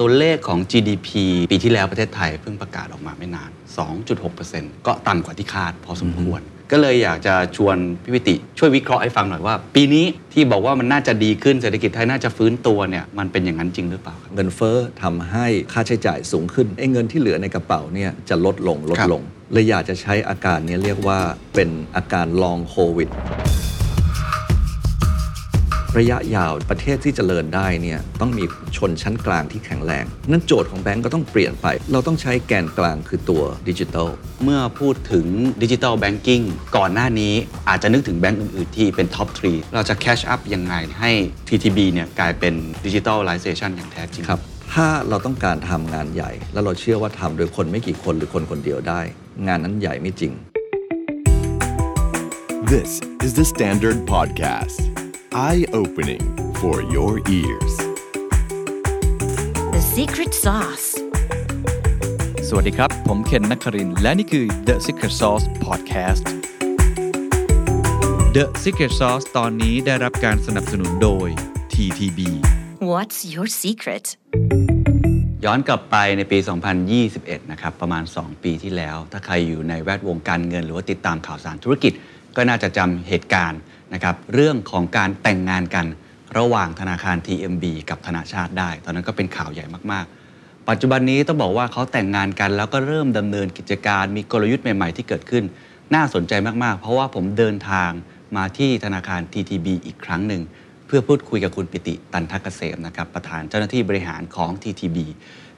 ตัวเลขของ GDP ปีที่แล้วประเทศไทยเพิ่งประกาศออกมาไม่นาน 2.6%ก็ต่ำกว่าที่คาดพอสมควร ก็เลยอยากจะชวนพี่วิติช่วยวิเคราะห์ให้ฟังหน่อยว่า ปีนี้ที่บอกว่ามันน่าจะดีขึ้นเศรษฐกิจไทยน่าจะฟื้นตัวเนี่ยมันเป็นอย่างนั้นจริงหรือเปล่าครับเงินเฟ้อทำให้ค่าใช้จ่ายสูงขึ้นไอ้เงินที่เหลือในกระเป๋าเนี่ยจะลดลงลดครับลงเลยอยากจะใช้อาการเนี้เรียกว่าเป็นอาการลองโควิด ระยะยาวประเทศที่เจริญได้เนี่ยต้องมีชนชั้นกลางที่แข็งแรง นั่นโจทย์ของแบงก์ก็ต้องเปลี่ยนไป เราต้องใช้แกนกลางคือตัวดิจิทัล เมื่อพูดถึงดิจิ t a ลแบงกิ้งก่อนหน้านี้อาจจะนึกถึงแบงก์อื่นๆที่เป็น top threeเราจะ catch up ยังไงให้ TTB เนี่ยกลายเป็นดิจิ t a ลไลเซชันอย่างแท้จริงครับถ้าเราต้องการทำงานใหญ่ แล้วเราเชื่อว่าทำโดยคนไม่กี่คนหรือคนคนเดียวได้ งานนั้นใหญ่ไม่จริง This is the Standard Podcast. Eye opening for your ears. The secret sauce. สวัสดีครับ ผมเคนนักครินทร์และนี่คือ The Secret Sauce Podcast The Secret Sauce ตอนนี้ได้รับการสนับสนุนโดย TTB What's your secret? ย้อนกลับไปในปี 2021 นะครับ ประมาณ 2 ปีที่แล้ว ถ้าใครอยู่ในแวดวงการเงิน หรือว่าติดตามข่าวสารธุรกิจ ก็น่าจะจำเหตุการณ์ นะครับเรื่องของการแต่งงานกันระหว่างธนาคาร TMB กับธนาชาติได้ ตอนนั้นก็เป็นข่าวใหญ่มากๆ ปัจจุบันนี้ต้องบอกว่าเขาแต่งงานกันแล้วก็เริ่มดำเนินกิจการมีกลยุทธ์ใหม่ๆ ที่เกิดขึ้น น่าสนใจมากๆ เพราะว่าผมเดินทางมาที่ธนาคาร TTB อีกครั้งหนึ่ง เพื่อพูดคุยกับคุณปิติตันทกเกษมนะครับประธานเจ้าหน้าที่บริหารของ TTB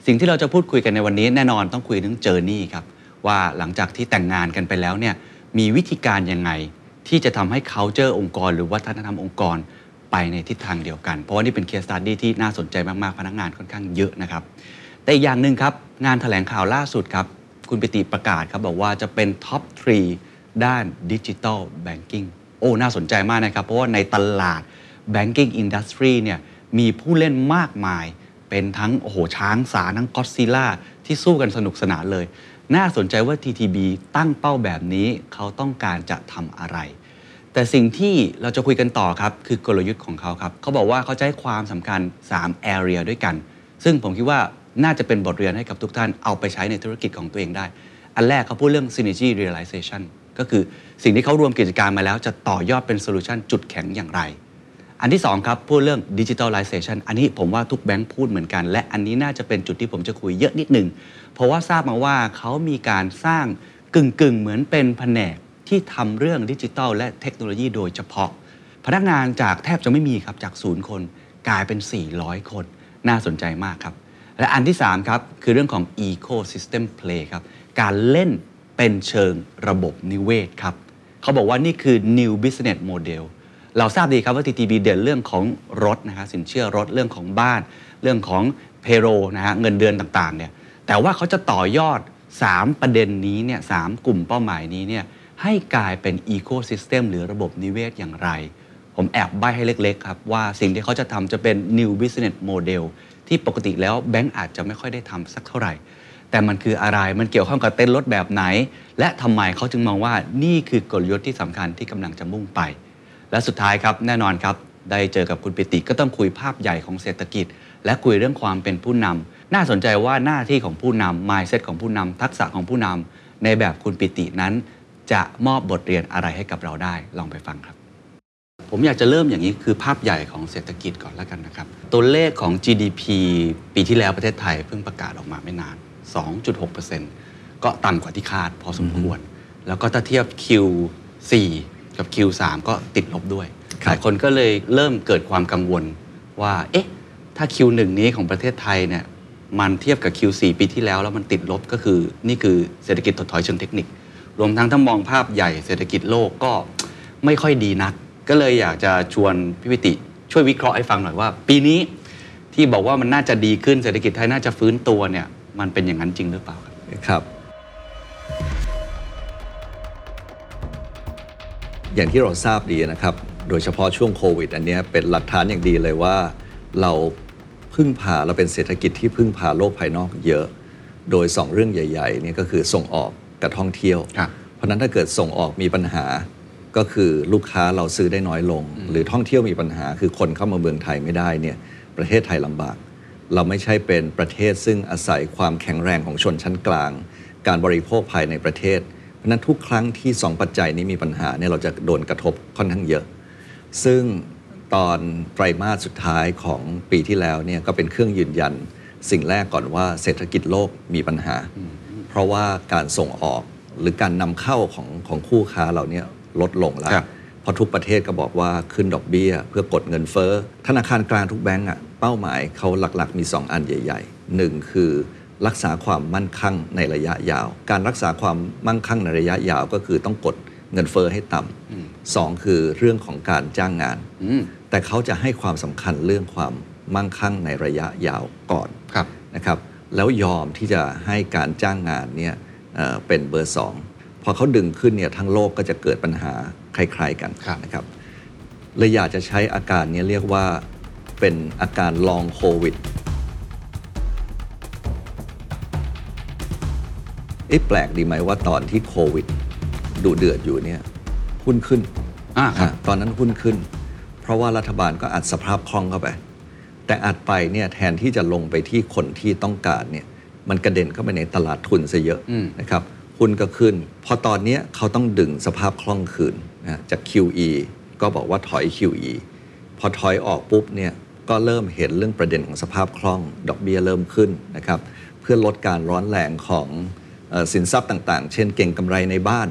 สิ่งที่เราจะพูดคุยกันในวันนี้แน่นอนต้องคุยถึงเจอร์นี่ครับว่าหลังจากที่แต่งงานกันไปแล้วเนี่ยมีวิธีการยังไง ที่จะทำให้ culture องค์กร หรือวัฒนธรรมองค์กรไปในทิศทางเดียวกัน เพราะว่านี่เป็น case study ที่น่าสนใจมาก ๆ พนักงานค่อนข้างเยอะนะครับ แต่อีกอย่างหนึ่งครับ งานแถลงข่าวล่าสุดครับ คุณปิติประกาศครับ บอกว่าจะเป็น top 3ด้านดิจิ t a ลแบงกิ้งโอ้ น่าสนใจมากนะครับ เพราะว่าในตลาด Banking Industry เนี่ยมีผู้เล่นมากมาย เป็นทั้งโอ้โหช้างสารทั้งก็ d ซิล่าที่สู้กันสนุกสนานเลย น่าสนใจว่า TTB ตั้งเป้าแบบนี้เขาต้องการจะทำอะไร แต่สิ่งที่เราจะคุยกันต่อครับ คือกลยุทธ์ของเขาครับเขาบอกว่าเขาจะให้ความสำคัญ 3 area ด้วยกัน ซึ่งผมคิดว่าน่าจะเป็นบทเรียนให้กับทุกท่านเอาไปใช้ในธุรกิจของตัวเองได้ อันแรกเขาพูดเรื่อง synergy realization ก็คือสิ่งที่เขารวมกิจการมาแล้วจะต่อยอดเป็นโซลูชันจุดแข็งอย่างไร อันที่2ครับพูดเรื่อง digitalization อันนี้ผมว่าทุกแบงค์พูดเหมือนกัน และอันนี้น่าจะเป็นจุดที่ผมจะคุยเยอะนิดหนึ่งเพราะว่าทราบมาว่าเขามีการสร้างกึ่งกึ่งๆเหมือนเป็นแผนกที่ทำเรื่องดิจิทัลและเทคโนโลยีโดยเฉพาะ พนักงานจากแทบจะไม่มีครับจากศูนย์คน กลายเป็น 400 คนน่าสนใจมากครับ และอันที่ 3 ครับ คือเรื่องของ ecosystem play ครับ การเล่นเป็นเชิงระบบนิเวศครับ เขาบอกว่านี่คือ new business model เราทราบดีครับว่า TTB เด่นเรื่องของรถนะฮะสินเชื่อรถเรื่องของบ้าน เรื่องของเพโรนะฮะเงินเดือนต่างๆเนี่ยแต่ว่าเขาจะต่อยอด 3 ประเด็นนี้เนี่ยสามกลุ่มเป้าหมายนี้เนี่ยให้กลายเป็น ecosystem หรือระบบนิเวศอย่างไร ผมแอบใบให้เล็กๆครับ ว่าสิ่งที่เขาจะทำจะเป็น new business model ที่ปกติแล้วแบงก์อาจจะไม่ค่อยได้ทำสักเท่าไหร่ แต่มันคืออะไรมันเกี่ยวข้องกับเต้นรถแบบไหน และทำไมเขาจึงมองว่านี่คือกลยุทธ์ที่สำคัญที่กำลังจะมุ่งไป และสุดท้ายครับแน่นอนครับ ได้เจอกับคุณปิติก็ต้องคุยภาพใหญ่ของเศรษฐกิจ และคุยเรื่องความเป็นผู้นำน่าสนใจว่าหน้าที่ของผู้นำ mindset ของผู้นำทักษะของผู้นำในแบบคุณปิตินั้น จะมอบบทเรียนอะไรให้กับเราได้ลองไปฟังครับ ผมอยากจะเริ่มอย่างนี้คือภาพใหญ่ของเศรษฐกิจก่อนแล้วกันนะครับตัวเลขของ GDP ปีที่แล้วประเทศไทยเพิ่งประกาศออกมาไม่นาน 2.6%ก็ต่ำกว่าที่คาดพอสมควร แล้วก็ถ้าเทียบ Q4 กับ Q3 ก็ติดลบด้วยครับหลายคนก็เลยเริ่มเกิดความกังวลว่า เอ๊ะ ถ้า Q1 นี้ของประเทศไทยเนี่ย มันเทียบกับ Q4 ปีที่แล้ว แล้วมันติดลบก็คือ นี่คือเศรษฐกิจถดถอยเชิงเทคนิค รวมทั้งถ้ามองภาพใหญ่เศรษฐกิจโลกก็ไม่ค่อยดีนัก ก็เลยอยากจะชวนพี่วิติช่วยวิเคราะห์ให้ฟังหน่อยว่า ปีนี้ที่บอกว่ามันน่าจะดีขึ้นเศรษฐกิจไทยน่าจะฟื้นตัวเนี่ย มันเป็นอย่างนั้นจริงหรือเปล่าครับ อย่างที่เราทราบดีนะครับ โดยเฉพาะช่วงโควิด อันนี้เป็นหลักฐานอย่างดีเลยว่าเราพึ่งพาเราเป็นเศรษฐกิจที่พึ่งพาโลกภายนอกเยอะ โดย 2 เรื่องใหญ่ๆนี่ก็คือส่งออกกับท่องเที่ยว เพราะนั้นถ้าเกิดส่งออกมีปัญหาก็คือลูกค้าเราซื้อได้น้อยลง หรือท่องเที่ยวมีปัญหา คือคนเข้ามาเมืองไทยไม่ได้เนี่ยประเทศไทยลำบาก เราไม่ใช่เป็นประเทศซึ่งอาศัยความแข็งแรงของชนชั้นกลาง การบริโภคภายในประเทศ นั้นทุกครั้งที่สองปัจจัยนี้มีปัญหาเนี่ยเราจะโดนกระทบค่อนข้างเยอะ ซึ่งตอนไตรมาสสุดท้ายของปีที่แล้วเนี่ยก็เป็นเครื่องยืนยัน สิ่งแรกก่อนว่าเศรษฐกิจโลกมีปัญหา เพราะว่าการส่งออกหรือการนำเข้าของของคู่ค้าเราเนี่ยลดลงแล้วครับเพราะทุกประเทศก็บอกว่าขึ้นดอกเบี้ย เพื่อกดเงินเฟ้อ ธนาคารกลางทุกแบงก์อะเป้าหมายเขาหลักๆมี 2 อันใหญ่ๆหนึ่งคือ รักษาความมั่นคงในระยะยาว การรักษาความมั่นคงในระยะยาวก็คือต้องกดเงินเฟ้อให้ต่ำสองคือเรื่องของการจ้างงานอืมแต่เขาจะให้ความสำคัญเรื่องความมั่งคั่งในระยะยาวก่อนครับนะครับแล้วยอมที่จะให้การจ้างงานเนี่ยเอ่อเป็นเบอร์สองพอเขาดึงขึ้นเนี่ยทั้งโลกก็จะเกิดปัญหาคล้ายๆกันครับนะครับเลยอยากจะใช้อาการเนี้เรียกว่าเป็นอาการลองโควิด เอ๊ะแปลกดีไหมว่าตอนที่โควิดดุเดือดอยู่เนี่ยหุ้นขึ้นอ่าครับอะตอนนั้นหุ้นขึ้น เพราะว่ารัฐบาลก็อัดสภาพคล่องเข้าไป แต่อัดไปเนี่ยแทนที่จะลงไปที่คนที่ต้องการเนี่ยมันกระเด็นเข้าไปในตลาดทุนซะเยอะอืม นะครับหุ้นก็ขึ้น พอตอนเนี้ยเขาต้องดึงสภาพคล่องคืนนะจาก QE ก็บอกว่าถอย QE พอถอยออกปุ๊บเนี่ยก็เริ่มเห็นเรื่องประเด็นของสภาพคล่อง ดอกเบี้ยเริ่มขึ้นนะครับเพื่อลดการร้อนแรงของเอ่อ สินทรัพย์ต่างๆ เช่นเก่งกำไรในบ้าน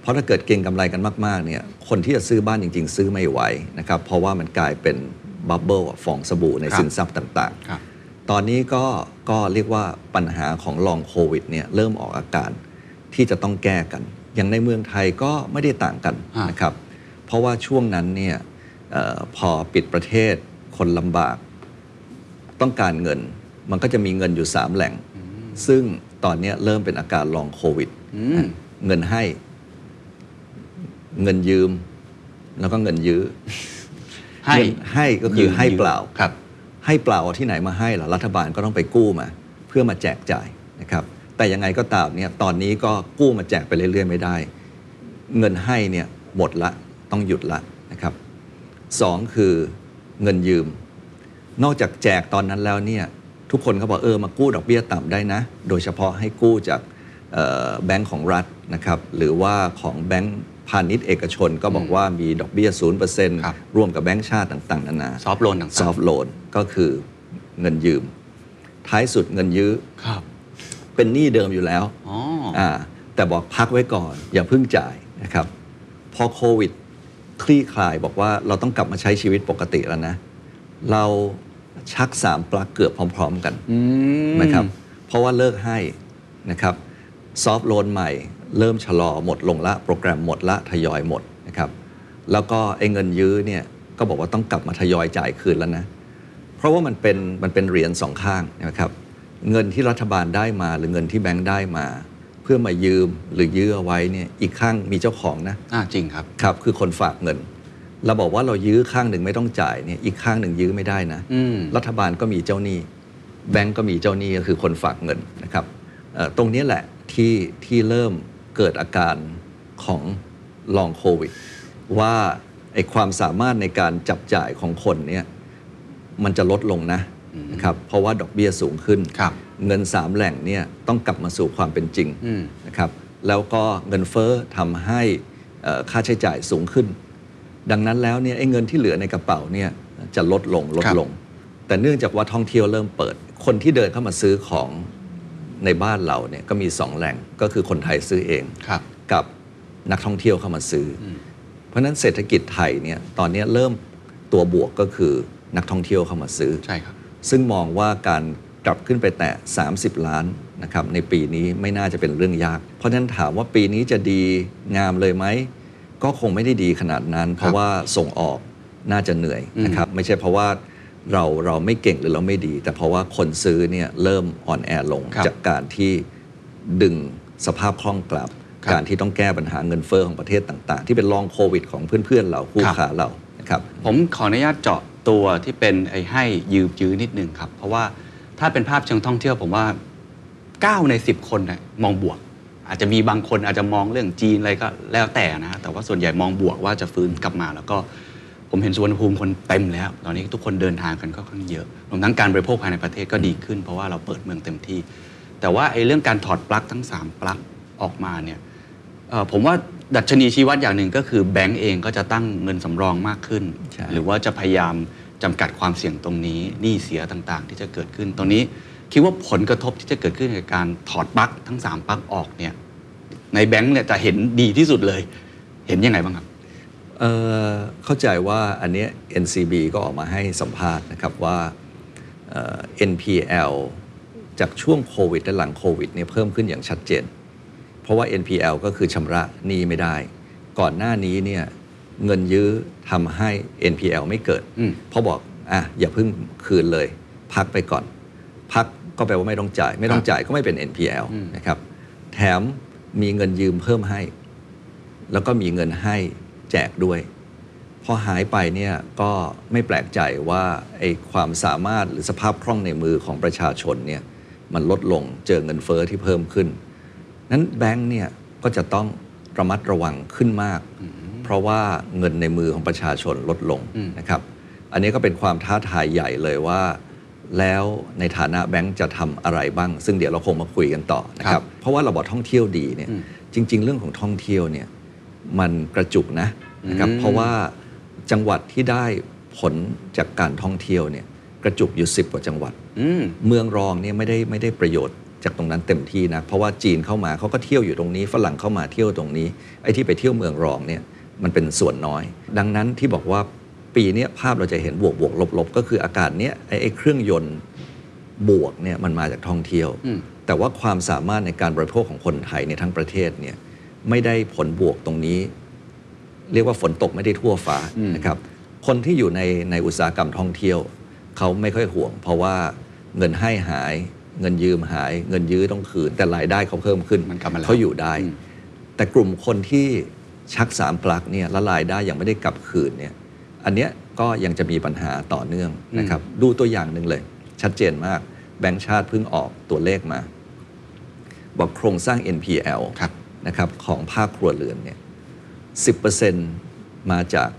เพราะถ้าเกิดเก่งกำไรกันมากๆเนี่ยคนที่จะซื้อบ้านจริง ๆ ซื้อไม่ไหวนะครับเพราะว่ามันกลายเป็นบับเบิลฟองสบู่ในครับสินทรัพย์ต่างครับๆตอนนี้ก็ก็เรียกว่าปัญหาของลองโควิดเนี่ยเริ่มออกอาการที่จะต้องแก้กัน อย่างในเมืองไทยก็ไม่ได้ต่างกันอ่านนะครับเพราะว่าช่วงนั้นเนี่ยเออพอปิดประเทศคนลำบากต้องการเงิน มันก็จะมีเงินอยู่ 3 แหล่ง ซึ่ง ตอนเนี้ยเริ่มเป็นอาการลองโควิดอืมเงินให้ เงินยืม แล้วก็เงินยื้อให้เงินให้ก็คือให้เปล่าครับ ให้เปล่าเอาที่ไหนมาให้ล่ะรัฐบาลก็ต้องไปกู้มา เพื่อมาแจกจ่ายนะครับ แต่ยังไงก็ตามเนี่ยตอนนี้ก็กู้มาแจกไปเรื่อยๆไม่ได้ เงินให้เนี่ยหมดละต้องหยุดละนะครับสองคือเงินยืม นอกจากแจกตอนนั้นแล้วเนี่ย ทุกคนก็บอกเออมากู้ดอกเบี้ยต่ำได้นะ โดยเฉพาะให้กู้จากเอ่อแบงก์ของรัฐนะครับหรือว่าของแบงก์พาณิชย์เอกชนก็บอกว่ามีดอกเบี้ยครับ0%ร่วมกับแบงก์ชาติต่างๆ นานาซอฟต์โลนต่างๆซอฟต์โลนก็คือเงินยืม ท้ายสุดเงินยื้อครับเป็นหนี้เดิมอยู่แล้วอ๋ออ่าแต่บอกพักไว้ก่อน อย่าเพิ่งจ่ายนะครับ พอโควิด คลี่คลายบอกว่าเราต้องกลับมาใช้ชีวิตปกติแล้วนะ เรา ชักสามปลั๊กเกือบพร้อม ๆ กันอืมนะครับ เพราะว่าเลิกให้นะครับซอฟต์โลนใหม่เริ่มชะลอหมดลงละ โปรแกรมหมดละทยอยหมดนะครับแล้วก็ไอ้เงินยื้อเนี่ยก็บอกว่าต้องกลับมาทยอยจ่ายคืนแล้วนะ เพราะว่ามันเป็นมันเป็นเหรียญสองข้างนะครับ เงินที่รัฐบาลได้มาหรือเงินที่แบงค์ได้มา เพื่อมายืมหรือยื้อเอาไว้เนี่ยอีกข้างมีเจ้าของนะอ่าจริงครับครับ คือคนฝากเงิน เราบอกว่าเรายื้อข้างหนึ่งไม่ต้องจ่ายเนี่ยอีกข้างหนึ่งยื้อไม่ได้นะอืมรัฐบาลก็มีเจ้าหนี้ แบงก์ก็มีเจ้าหนี้ก็คือคนฝากเงินนะครับเอ่อตรงนี้แหละที่ที่เริ่มเกิดอาการของลองโควิด ว่าไอความสามารถในการจับจ่ายของคนเนี่ยมันจะลดลงนะนะครับเพราะว่าดอกเบี้ยสูงขึ้นครับเงินสามแหล่งเนี่ยต้องกลับมาสู่ความเป็นจริงอืมนะครับแล้วก็เงินเฟ้อทำให้เอ่อค่าใช้จ่ายสูงขึ้น ดังนั้นแล้วเนี่ยไอ้เงินที่เหลือในกระเป๋าเนี่ยจะลดลงลดครับลง แต่เนื่องจากว่าท่องเที่ยวเริ่มเปิด คนที่เดินเข้ามาซื้อของในบ้านเราเนี่ยก็มีสองแหล่งก็คือคนไทยซื้อเองครับกับนักท่องเที่ยวเข้ามาซื้ออเพราะฉะนั้นเศรษฐกิจไทยเนี่ยตอนนี้เริ่มตัวบวกก็คือนักท่องเที่ยวเข้ามาซื้อใช่ครับซึ่งมองว่าการกลับขึ้นไปแตะ 30 ล้านนะครับในปีนี้ไม่น่าจะเป็นเรื่องยาก เพราะฉะนั้นถามว่าปีนี้จะดีงามเลยไหม ก็คงไม่ได้ดีขนาดนั้น เพราะว่าส่งออกน่าจะเหนื่อยนะครับไม่ใช่เพราะว่าเราเราไม่เก่งหรือเราไม่ดี แต่เพราะว่าคนซื้อเนี่ยเริ่มอ่อนแอลงครับจากการที่ดึงสภาพคล่องกลับครับ การที่ต้องแก้ปัญหาเงินเฟ้อของประเทศต่าง ๆ ที่เป็นลองโควิดของเพื่อนๆเราคู่ครับค้าเรานะครับผมขออนุญาตเจาะตัวที่เป็นไอ้ให้ยืมยื้อนิดนึงครับ เพราะว่าถ้าเป็นภาพเชิงท่องเที่ยวผมว่า 9 ใน 10 คนนะมองบวก อาจจะมีบางคนอาจจะมองเรื่องจีนอะไรก็แล้วแต่นะฮะแต่ว่าส่วนใหญ่มองบวกว่าจะฟื้นกลับมา แล้วก็ผมเห็นสุวรรณภูมิคนเต็มแล้ว ตอนนี้ทุกคนเดินทางกันก็ค่อนข้างเยอะรวมทั้งการบริโภคภายในประเทศก็ดีขึ้น เพราะว่าเราเปิดเมืองเต็มที่ แต่ว่าไอ้เรื่องการถอดปลั๊กทั้ง 3 ปลั๊กออกมาเนี่ยเอ่อผมว่าดัชนีชี้วัดอย่างหนึ่งก็คือแบงก์เองก็จะตั้งเงินสำรองมากขึ้นใช่หรือว่าจะพยายามจำกัดความเสี่ยงตรงนี้หนี้เสียต่างๆ ที่จะเกิดขึ้นตรงนี้ คิดว่าผลกระทบที่จะเกิดขึ้นในการถอดปลั๊กทั้ง 3ปลั๊กออกเนี่ยในแบงก์เนี่ยจะเห็นดีที่สุดเลย เห็นยังไงบ้างครับเอ่อเข้าใจว่าอันเนี้ย NCB ก็ออกมาให้สัมภาษณ์นะครับว่าเอ่อ NPL จากช่วงโควิดและหลังโควิดเนี่ยเพิ่มขึ้นอย่างชัดเจน เพราะว่า NPL ก็คือชำระหนี้ไม่ได้ ก่อนหน้านี้เนี่ยเงินยื้อทำให้ NPL ไม่เกิดอืมเพราะบอกอะอย่าเพิ่งคืนเลย พักไปก่อน พัก ก็แปลว่าไม่ต้องจ่าย ไม่ต้องจ่ายก็ไม่เป็น NPL อืมนะครับ แถมมีเงินยืมเพิ่มให้ แล้วก็มีเงินให้แจกด้วย พอหายไปเนี่ยก็ไม่แปลกใจว่าไอ้ความสามารถหรือสภาพคล่องในมือของประชาชนเนี่ยมันลดลงเจอเงินเฟอ้อที่เพิ่มขึ้น นั้นแบงก์เนี่ยก็จะต้องระมัดระวังขึ้นมาก เพราะว่าเงินในมือของประชาชนลดลงอืมนะครับ อันนี้ก็เป็นความท้าทายใหญ่เลยว่า แล้วในฐานะแบงก์จะทำอะไรบ้าง ซึ่งเดี๋ยวเราคงมาคุยกันต่อนะคครัรับบเพราะว่าเราบอกท่องเที่ยวดีเนี่ยอืมจริง ๆ เรื่องของท่องเที่ยวเนี่ยมันกระจุกนะนะครับอืมเพราะว่าจังหวัดที่ได้ผลจากการท่องเที่ยวเนี่ยกระจุกอยู่ 10 กว่าจังหวัดอืมเมืองรองเนี่ยไม่ได้ไม่ได้ประโยชน์จากตรงนั้นเต็มที่นะเพราะว่าจีนเข้ามาเขาก็เที่ยวอยู่ตรงนี้ ฝรั่งเข้ามาเที่ยวตรงนี้ไอ้ที่ไปเที่ยวเมืองรองเนี่ยมันเป็นส่วนน้อย ดังนั้นที่บอกว่า ปีเนี้ยภาพเราจะเห็นบวกบวกลบลบก็คืออากาศเนี้ยไอ้ไอ้เครื่องยนต์บวกเนี่ยมันมาจากท่องเที่ยวอืมแต่ว่าความสามารถในการบริโภคของคนไทยในทั้งประเทศเนี่ยไม่ได้ผลบวกตรงนี้ เรียกว่าฝนตกไม่ได้ทั่วฟ้าอืมนะครับคนที่อยู่ในในอุตสาหกรรมท่องเที่ยว เขาไม่ค่อยห่วง เพราะว่าเงินให้หายเงินยืมหาย เงินยื้อต้องคืน แต่รายได้เขาเพิ่มขึ้นมันกลับมาแล้วเขาอยู่ได้อืมแต่กลุ่มคนที่ชักสามปลักเนี่ยและรายได้ยังไม่ได้กลับคืนเนี่ย อันเนี้ยก็ยังจะมีปัญหาต่อเนื่องนะครับ ดูตัวอย่างหนึ่งเลย ชัดเจนมาก แบงก์ชาติเพิ่งออกตัวเลขมา บอกโครงสร้าง NPL ครับนะครับของภาคครัวเรือนเนี่ย10%มาจาก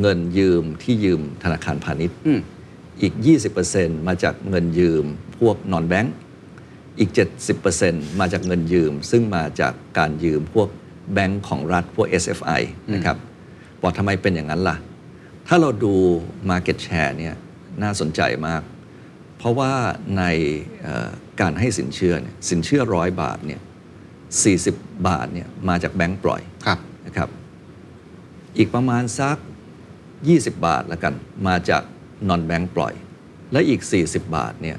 เงินยืมที่ยืมธนาคารพาณิชย์อืมอีก 20%มาจากเงินยืมพวกนอนแบงก์อีก 70%มาจากเงินยืม ซึ่งมาจากการยืมพวกแบงก์ของรัฐพวก SFI นะครับบอกทำไมเป็นอย่างนั้นล่ะ ถ้าเราดู Market Share เนี่ยน่าสนใจมาก เพราะว่าในเอ่อการให้สินเชื่อเนี่ยสินเชื่อร้อยบาทเนี่ย40 บาทเนี่ยมาจากแบงก์ปล่อยครับนะครับอีกประมาณสัก 20 บาทแล้วกันมาจากนอนแบงก์ปล่อย และอีก 40 บาทเนี่ย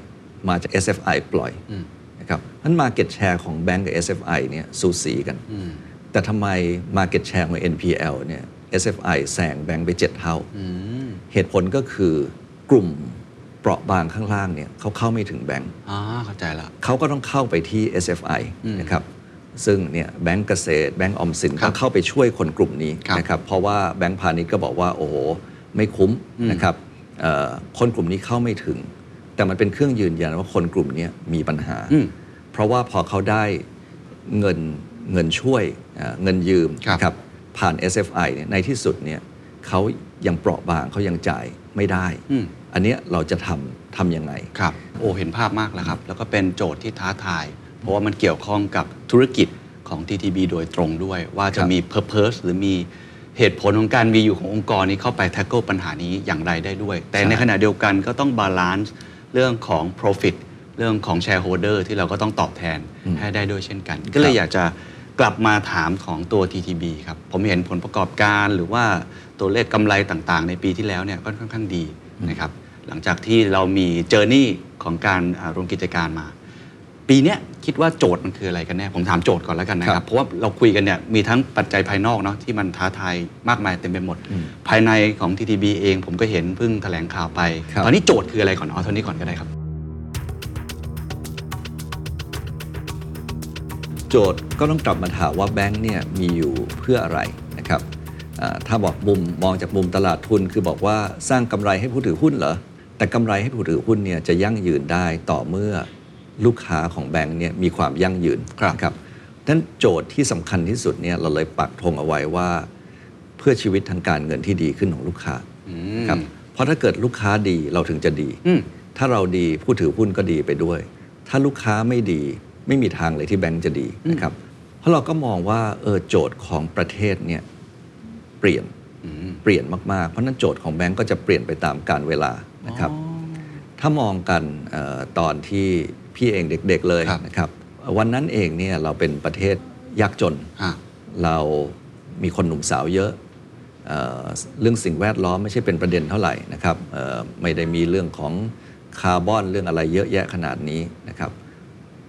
มาจาก SFI ปล่อยอืมนะครับนั้น Market Share ของแบงก์กับ SFI เนี่ยสูสีกันอืมแต่ทำไม Market Share ของ NPL เนี่ย SFI แซงแบงก์ไป7เท่าอืมเหตุผลก็คือกลุ่มเปราะบางข้างล่างเนี่ยเขาเข้าไม่ถึงแบงก์อ๋อเข้าใจละเขาก็ต้องเข้าไปที่ SFI อืมนะครับซึ่งเนี่ยแบงก์เกษตรแบงก์ออมสินครับก็เข้าไปช่วยคนกลุ่มนี้ครับนะครับเพราะว่าแบงก์พาณิชย์ก็บอกว่าโอ้โหไม่คุ้มอืมนะครับเอ่อคนกลุ่มนี้เข้าไม่ถึง แต่มันเป็นเครื่องยืนยันว่าคนกลุ่มนี้มีปัญหาอืมเพราะว่าพอเขาได้เงินเงินช่วยเอ่อเงินยืมครับนะครับ ผ่าน SFI เนี่ยในที่สุดเนี่ยเขายังเปราะบางเขายังจ่ายไม่ได้อืมอันเนี้ยเราจะทำทำยังไง ครับ โอ้เห็นภาพมากแล้วครับ แล้วก็เป็นโจทย์ที่ท้าทาย เพราะว่ามันเกี่ยวข้องกับธุรกิจของ TTB โดยตรงด้วย ว่าจะครับมี Purpose หรือมีเหตุผลของการมีอยู่ขององค์กรนี้เข้าไป tackle ปัญหานี้อย่างไรได้ด้วย แต่ใช่ในขณะเดียวกันก็ต้อง balanceเรื่องของ profit เรื่องของ shareholder ที่เราก็ต้องตอบแทนให้ได้ด้วยเช่นกัน ก็เลยอยากจะ กลับมาถามของตัว TTB ครับ ผมเห็นผลประกอบการหรือว่าตัวเลขกำไรต่างๆ ในปีที่แล้วเนี่ยก็ค่อนข้างดีนะครับ หลังจากที่เรามีเจอร์นี่ของการอ่ารวมกิจการมา ปีเนี้ยคิดว่าโจทย์มันคืออะไรกันแน่ ผมถามโจทย์ก่อนแล้วกันนะคครัรับบเพราะว่าเราคุยกันเนี่ยมีทั้งปัจจัยภายนอกเนาะที่มันท้าทายมากมายเต็มไปหมด ภายในของ TTB เองผมก็เห็นเพิ่งแถลงข่าวไปครับตอนนี้โจทย์คืออะไรก่อนเอาเท่านี้ก่อนก็ได้ครับ โจทย์ก็ต้องกลับมาถามว่าแบงค์เนี่ยมีอยู่เพื่ออะไรนะครับอ่าถ้าบอกมุมมองจากมุมตลาดทุนคือบอกว่าสร้างกำไรให้ผู้ถือหุ้นเหรอแต่กำไรให้ผู้ถือหุ้นเนี่ยจะยั่งยืนได้ต่อเมื่อลูกค้าของแบงค์เนี่ยมีความยั่งยืนครับนะครับดังนั้นโจทย์ที่สำคัญที่สุดเนี่ยเราเลยปักธงเอาไว้ว่า เพื่อชีวิตทางการเงินที่ดีขึ้นของลูกค้าครับเพราะถ้าเกิดลูกค้าดีเราถึงจะดีอืมถ้าเราดีผู้ถือหุ้นก็ดีไปด้วย ถ้าลูกค้าไม่ดี ไม่มีทางเลยที่แบงก์จะดีนะครับ เพราะเราก็มองว่าเออโจทย์ของประเทศเนี่ยเปลี่ยนเปลี่ยนมาก ๆ เพราะฉะนั้นโจทย์ของแบงก์ก็จะเปลี่ยนไปตามการเวลานะครับ ถ้ามองกันเออตอนที่พี่เองเด็ก ๆเลยครับนะครับ วันนั้นเองเนี่ยเราเป็นประเทศยากจนอะเรามีคนหนุ่มสาวเยอะเออเรื่องสิ่งแวดล้อมไม่ใช่เป็นประเด็นเท่าไหร่นะครับเอ่อไม่ได้มีเรื่องของคาร์บอนเรื่องอะไรเยอะแยะขนาดนี้นะครับ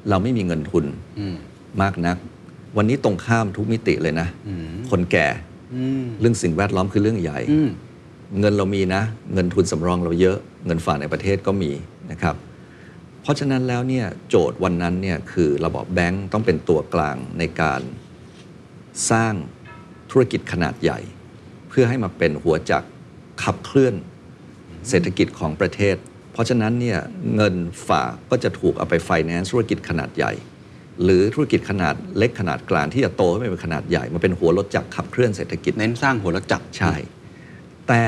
เราไม่มีเงินทุนอืมมากนัก วันนี้ตรงข้ามทุกมิติเลยนะ คนแก่อืมเรื่องสิ่งแวดล้อมคือเรื่องใหญ่อืมเงินเรามีนะ เงินทุนสำรองเราเยอะ เงินฝากในประเทศก็มีนะครับ เพราะฉะนั้นแล้วเนี่ยโจทย์วันนั้นเนี่ยคือระบบแบงก์ต้องเป็นตัวกลางในการสร้างธุรกิจขนาดใหญ่ เพื่อให้มาเป็นหัวจักรขับเคลื่อนเศรษฐกิจของประเทศ เพราะฉะนั้นเนี่ยเงินฝากก็จะถูกเอาไปไฟแนนซ์ธุรกิจขนาดใหญ่ หรือธุรกิจขนาดเล็กขนาดกลางที่จะโตให้เป็นขนาดใหญ่มาเป็นหัวรถจักรขับเคลื่อนเศรษฐกิจเน้นสร้างหัวรถจักรใช่ แต่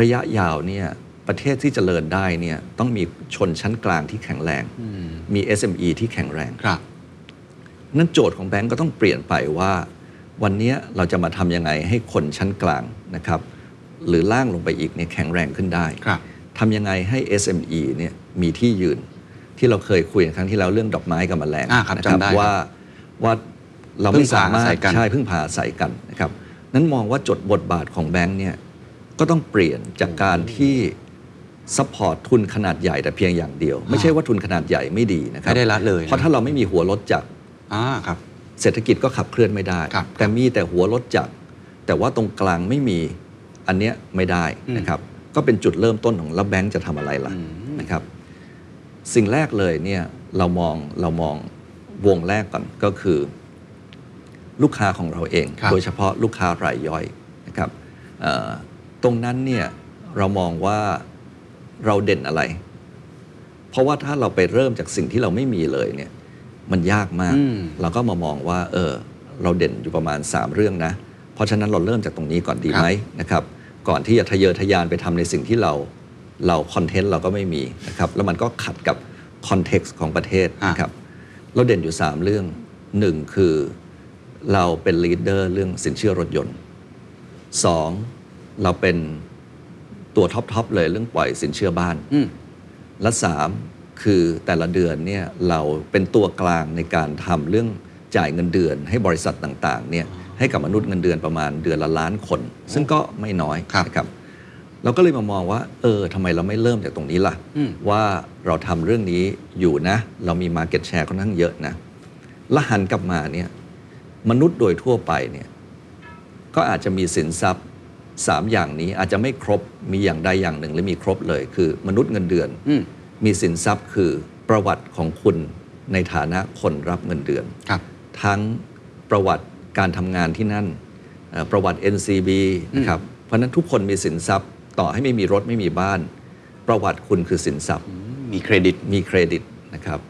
ระยะยาวเนี่ยประเทศที่เจริญได้เนี่ยต้องมีชนชั้นกลางที่แข็งแรง มี SME ที่แข็งแรงครับ นั่นโจทย์ของแบงก์ก็ต้องเปลี่ยนไปว่า วันเนี้ยเราจะมาทำยังไงให้คนชั้นกลางนะครับ หรือล่างลงไปอีกเนี่ยแข็งแรงขึ้นได้ครับ ทำยังไงให้ SME เนี่ยมีที่ยืน ที่เราเคยคุยกันครั้งที่แล้วเรื่องดอกไม้กับแมลงอ่าครับนะจำได้ครับว่าว่าเราพึ่ไม่งพาสามารถอาศัยกัน ใช่พึ่งพาอาศัยกันนะครับนั้นมองว่าจดบทบาทของแบงก์เนี่ยก็ต้องเปลี่ยนจากการที่ support ทุนขนาดใหญ่แต่เพียงอย่างเดียว ไม่ใช่ว่าทุนขนาดใหญ่ไม่ดีนะครับไม่ได้ละเลยนะเพราะถ้าเราไม่มีหัวรถจักร อ่าครับ เศรษฐกิจก็ขับเคลื่อนไม่ได้ ครับแต่มีแต่หัวรถจักรแต่ว่าตรงกลางไม่มีอันเนี้ยไม่ได้นะครับ ก็เป็นจุดเริ่มต้นของแล้วแบงก์จะทำอะไรล่ะนะครับ สิ่งแรกเลยเนี่ยเรามองเรามองวงแรกก่อนก็คือ ลูกค้าของเราเองครับโดยเฉพาะลูกค้ารายย่อยนะครับเอ่อตรงนั้นเนี่ยเรามองว่าเราเด่นอะไร เพราะว่าถ้าเราไปเริ่มจากสิ่งที่เราไม่มีเลยเนี่ยมันยากมากอืมเราก็มามองว่า เออ เราเด่นอยู่ประมาณ 3 เรื่องนะ เพราะฉะนั้นเราเริ่มจากตรงนี้ก่อนดีไหมนะครับ ก่อนที่จะทะเยอทะยานไปทำในสิ่งที่เราเราคอนเทนต์เราก็ไม่มีนะครับแล้วมันก็ขัดกับ context ของประเทศนะครับเราเด่นอยู่ 3 เรื่องหนึ่งคือเราเป็น leader เรื่องสินเชื่อรถยนต์สองเราเป็นตัว top ๆเลยเรื่องปล่อยสินเชื่อบ้านอืมและสามคือแต่ละเดือนเนี่ยเราเป็นตัวกลางในการทำเรื่องจ่ายเงินเดือนให้บริษัทต่างๆเนี่ย ให้กับมนุษย์เงินเดือนประมาณเดือนละล้านคน ซึ่งก็ไม่น้อยครับนะครับเราก็เลยมามองว่า เออทำไมเราไม่เริ่มจากตรงนี้ล่ะอืมว่าเราทำเรื่องนี้อยู่นะ เรามี Market Share ค่อนข้างเยอะนะแล้วหันกลับมาเนี่ยมนุษย์โดยทั่วไปเนี่ยก็อาจจะมีสินทรัพย์สามอย่างนี้อาจจะไม่ครบมีอย่างใดอย่างหนึ่งหรือมีครบเลย คือมนุษย์เงินเดือนอืมมีสินทรัพย์คือประวัติของคุณในฐานะคนรับเงินเดือนครับทั้งประวัติ การทำงานที่นั่นเอ่อประวัติ NCB นะครับเพราะฉะนั้นทุกคนมีสินทรัพย์ ต่อให้ไม่มีรถไม่มีบ้าน ประวัติคุณคือสินทรัพย์ มีเครดิตมีเครดิตนะครับ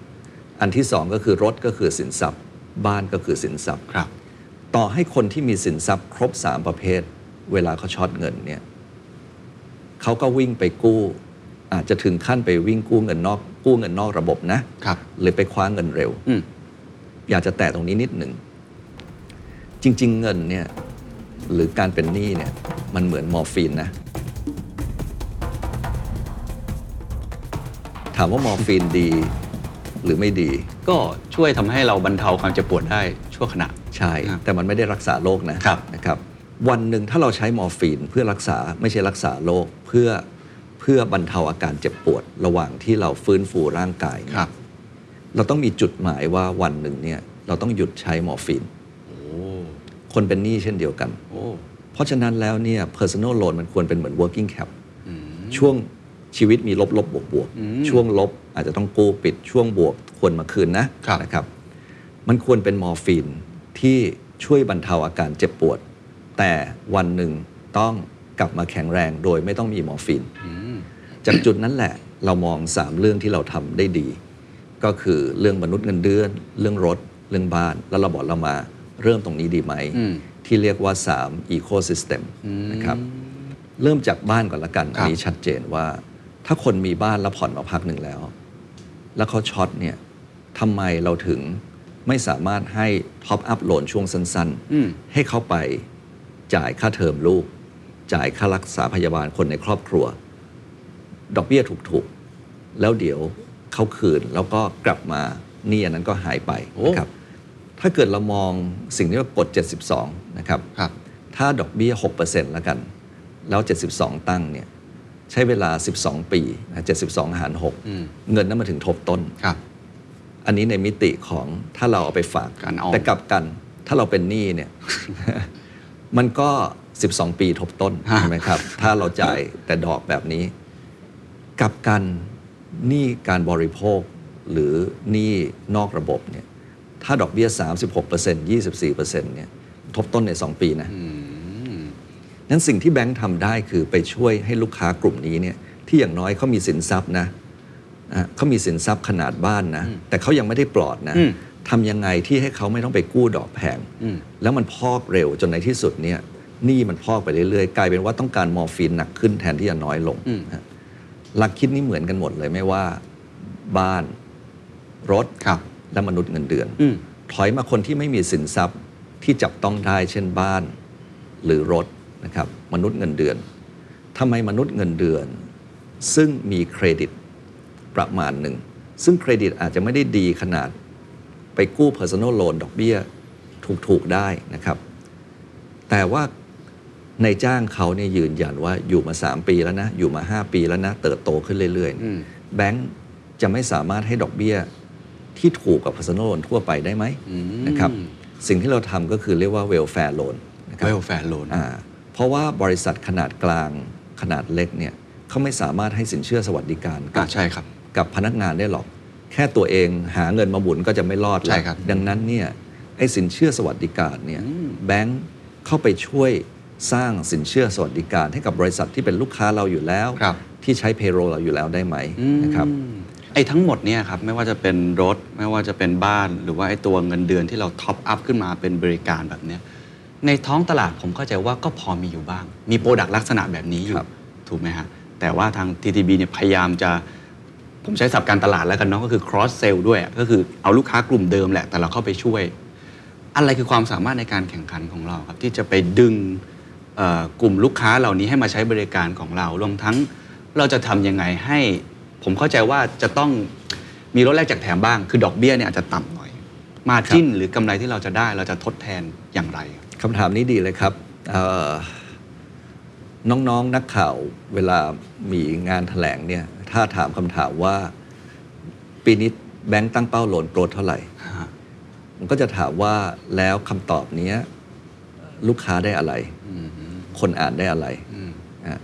อันที่สองก็คือรถก็คือสินทรัพย์ บ้านก็คือสินทรัพย์ครับ ต่อให้คนที่มีสินทรัพย์ ครบ3ประเภท เวลาเขาช็อตเงินเนี่ยเขาก็วิ่งไปกู้ อาจจะถึงขั้นไปวิ่งกู้เงินนอกกู้เงินนอกระบบนะครับหรือไปคว้าเงินเร็วอืมอยากจะแตะตรงนี้นิดหนึ่ง จริง ๆ เงินเนี่ยหรือการเป็นหนี้เนี่ยมันเหมือนมอร์ฟีนนะ ถามว่ามอร์ฟีนดีหรือไม่ดี ก็ช่วยทำให้เราบรรเทาความเจ็บปวดได้ชั่วขณะ ใช่ ครับแต่มันไม่ได้รักษาโรคนะครับ นะครับ วันหนึ่งถ้าเราใช้มอร์ฟีนเพื่อรักษาไม่ใช่รักษาโรคเพื่อเพื่อบรรเทาอาการเจ็บปวด ระหว่างที่เราฟื้นฟูร่างกายเนี่ยครับเราต้องมีจุดหมายว่าวันหนึ่งเนี่ยเราต้องหยุดใช้มอร์ฟีนโอ้ คนเป็นหนี้เช่นเดียวกันโอ้เพราะฉะนั้นแล้วเนี่ย personal loan มันควรเป็นเหมือน working cap ช่วงชีวิตมีลบลบบวกบวกอืมช่วงลบอาจจะต้องกู้ปิดช่วงบวกควรมาคืนนะครับนะครับ มันควรเป็นมอร์ฟีนที่ช่วยบรรเทาอาการเจ็บปวด แต่วันหนึ่งต้องกลับมาแข็งแรงโดยไม่ต้องมีมอร์ฟีนอืมจากจุดนั้นแหละเรามอง 3 เรื่องที่เราทำได้ดี ก็คือเรื่องมนุษย์เงินเดือน เรื่องรถ เรื่องบ้าน แล้วเราบอกเรามา เริ่มตรงนี้ดีไหมอืมที่เรียกว่า 3 ecosystem นะครับเริ่มจากบ้านก่อนละกันครับอันนี้ชัดเจนว่า ถ้าคนมีบ้านแล้วผ่อนมาพักหนึ่งแล้ว แล้วเขาช็อตเนี่ยทำไมเราถึงไม่สามารถให้ท็อปอัพโลนช่วงสั้นอืมๆให้เขาไปจ่ายค่าเทอมลูก จ่ายค่ารักษาพยาบาลคนในครอบครัว ดอกเบี้ยถูกๆ แล้วเดี๋ยวเขาคืนแล้วก็กลับมาหนี่อันนั้นก็หายไปโอ้นะครับ ถ้าเกิดเรามองสิ่งที่ว่ากฎ 72 นะครับครับ ถ้าดอกเบี้ย 6%แล้วกัน แล้ว 72 ตั้งเนี่ยใช้เวลา 12 ปีนะ72 หารอืม6เงินนั้นมาถึงทบต้น ครับ อันนี้ในมิติของถ้าเราเอาไปฝากการออม แต่กลับกัน ถ้าเราเป็นหนี้เนี่ย มันก็ 12 ปีทบต้นใช่ไหมครับ ถ้าเราจ่ายแต่ดอกแบบนี้ กลับกันหนี้การบริโภคหรือหนี้นอกระบบเนี่ย ถ้าดอกเบี้ย 36% 24%เนี่ยทบต้นใน 2 ปีนะนั้นสิ่งที่แบงค์ทำได้คือไปช่วยให้ลูกค้ากลุ่มนี้เนี่ยที่อย่างน้อยเขามีสินทรัพย์นะอะเขามีสินทรัพย์ขนาดบ้านนะ แต่เขายังไม่ได้ปลอดนะอืมทำยังไงที่ให้เขาไม่ต้องไปกู้ดอกแพงอืมแล้วมันพอกเร็วจนในที่สุดเนี่ยหนี้มันพอกไปเรื่อยๆ กลายเป็นว่าต้องการมอร์ฟีนหนักขึ้นแทนที่จะน้อยลงอืมนะหลักคิดนี้เหมือนกันหมดเลยไม่ว่าบ้าน รถครับ และมนุษย์เงินเดือนอืมถอยมาคนที่ไม่มีสินทรัพย์ที่จับต้องได้เช่นบ้าน หรือรถนะครับมนุษย์เงินเดือนทำไมมนุษย์เงินเดือน ซึ่งมีเครดิตประมาณหนึ่ง ซึ่งเครดิตอาจจะไม่ได้ดีขนาดไปกู้ personal loan ดอกเบี้ยถูกๆได้นะครับ แต่ว่าในจ้างเขาเนี่ยยืนยันว่าอยู่มา 3 ปีแล้วนะ อยู่มา 5 ปีแล้วนะ เติบโตขึ้นเรื่อยอืมๆแบงก์จะไม่สามารถให้ดอกเบี้ย ที่ถูกกับ personal loan ทั่วไปได้ไหมอืมนะครับสิ่งที่เราทำก็คือเรียกว่า welfare loan นะครับ welfare loan อ่าเพราะว่าบริษัทขนาดกลางขนาดเล็กเนี่ยเขาไม่สามารถให้สินเชื่อสวัสดิการกัอ่าใช่ครับกับพนักงานได้หรอก แค่ตัวเองหาเงินมาหมุนก็จะไม่รอดแล้วใช่ครับดังนั้นเนี่ยไอ้สินเชื่อสวัสดิการเนี่ยแบงค์เข้าไปช่วยสร้างสินเชื่อสวัสดิการให้กับบริษัทที่เป็นลูกค้าเราอยู่แล้วครับที่ใช้ payroll เราอยู่แล้วได้ไหมนะครับ ไอ้ทั้งหมดเนี่ยครับไม่ว่าจะเป็นรถ ไม่ว่าจะเป็นบ้าน หรือว่าไอ้ตัวเงินเดือนที่เรา top up ขึ้นมาเป็นบริการแบบเนี้ยในท้องตลาดผมเข้าใจว่าก็พอมีอยู่บ้าง มี product ลักษณะแบบนี้อยู่ครับถูกไหมฮะแต่ว่าทาง TTB เนี่ยพยายามจะผมใช้ศัพท์การตลาดแล้วกันเนาะก็คือ cross sell ด้วยอะก็คือเอาลูกค้ากลุ่มเดิมแหละ แต่เราเข้าไปช่วย อะไรคือความสามารถในการแข่งขันของเราครับ ที่จะไปดึงเอ่อกลุ่มลูกค้าเหล่านี้ให้มาใช้บริการของเรารวมทั้งเราจะทำยังไงให้ ผมเข้าใจว่าจะต้องมีลดแลกแจกแถมบ้าง คือดอกเบี้ยเนี่ยอาจจะต่ำหน่อย มาจิ้นหรือกำไรที่เราจะได้เราจะทดแทนอย่างไรคำถามนี้ดีเลยครับเอ่อน้องๆนนักข่าวเวลามีงานถแถลงเนี่ยถ้าถามคำถามว่า ปีนี้แบงค์ตั้งเป้าโหลนโกรธเท่าไหร่ มันก็จะถามว่าแล้วคำตอบเนี้ยลูกค้าได้อะไร คนอ่านได้อะไรนะ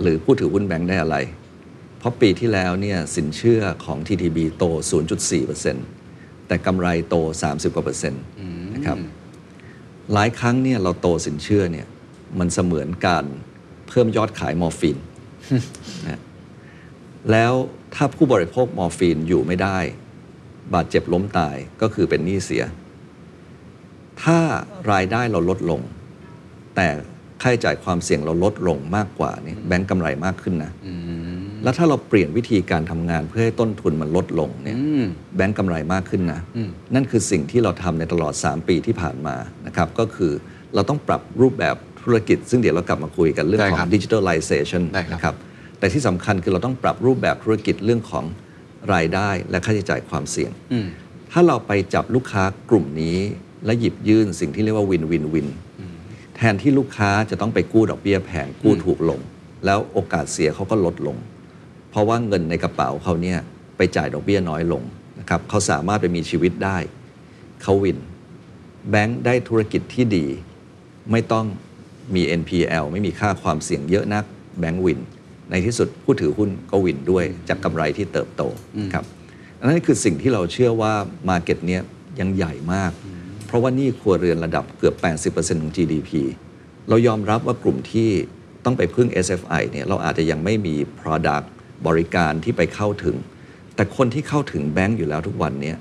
หรือผู้ถือหุ้นแบงค์ได้อะไร เพราะปีที่แล้วเนี่ยสินเชื่อของ TTB โต 0.4%แต่กำไรโต 30 กว่าเปอร์เซ็นต์นะครับหลายครั้งเนี่ยเราโตสินเชื่อเนี่ยมันเสมือนการเพิ่มยอดขายมอร์ฟีนนะแล้วถ้าผู้บริโภคมอร์ฟีนอยู่ไม่ได้ บาดเจ็บล้มตายก็คือเป็นหนี้เสีย ถ้ารายได้เราลดลง แต่ค่าใช้จ่ายความเสี่ยงเราลดลงมากกว่าเนี่ยแบงก์กำไรมากขึ้นนะ แล้วถ้าเราเปลี่ยนวิธีการทำงานเพื่อให้ต้นทุนมันลดลงเนี่ยอืมแบงก์กำไรมากขึ้นนะอืมนั่นคือสิ่งที่เราทำในตลอด 3 ปีที่ผ่านมานะครับก็คือเราต้องปรับรูปแบบธุรกิจ ซึ่งเดี๋ยวเรากลับมาคุยกันเรื่องได้ขอครังบ digitalization ได้ครับนะครับแต่ที่สำคัญคือเราต้องปรับรูปแบบธุรกิจเรื่องของรายได้และค่าใช้จ่ายความเสี่ยงอืมถ้าเราไปจับลูกค้ากลุ่มนี้ และหยิบยื่นสิ่งที่เรียกว่าวินวินวินแทนที่ลูกค้าจะต้องไปกู้ดอกเบี้ยแพงกู้ถูกลง แล้วโอกาสเสียเขาก็ลดลง เพราะว่าเงินในกระเป๋าเขาเนี่ยไปจ่ายดอกเบี้ยน้อยลงนะครับเขาสามารถไปมีชีวิตได้เขา win แบงค์ได้ธุรกิจที่ดี ไม่ต้องมี NPL ไม่มีค่าความเสี่ยงเยอะนักแบงค์ win ในที่สุดผู้ถือหุ้นก็ win ด้วยจากกำไรที่เติบโตครับอันนั้นคือสิ่งที่เราเชื่อว่า market เนี้ยยังใหญ่มาก เพราะว่านี่ครัวเรือนระดับเกือบ 80%ของ GDP เรายอมรับว่ากลุ่มที่ต้องไปพึ่ง SFI เนี่ยเราอาจจะยังไม่มี Product บริการที่ไปเข้าถึง แต่คนที่เข้าถึงแบงก์อยู่แล้วทุกวันเนี้ย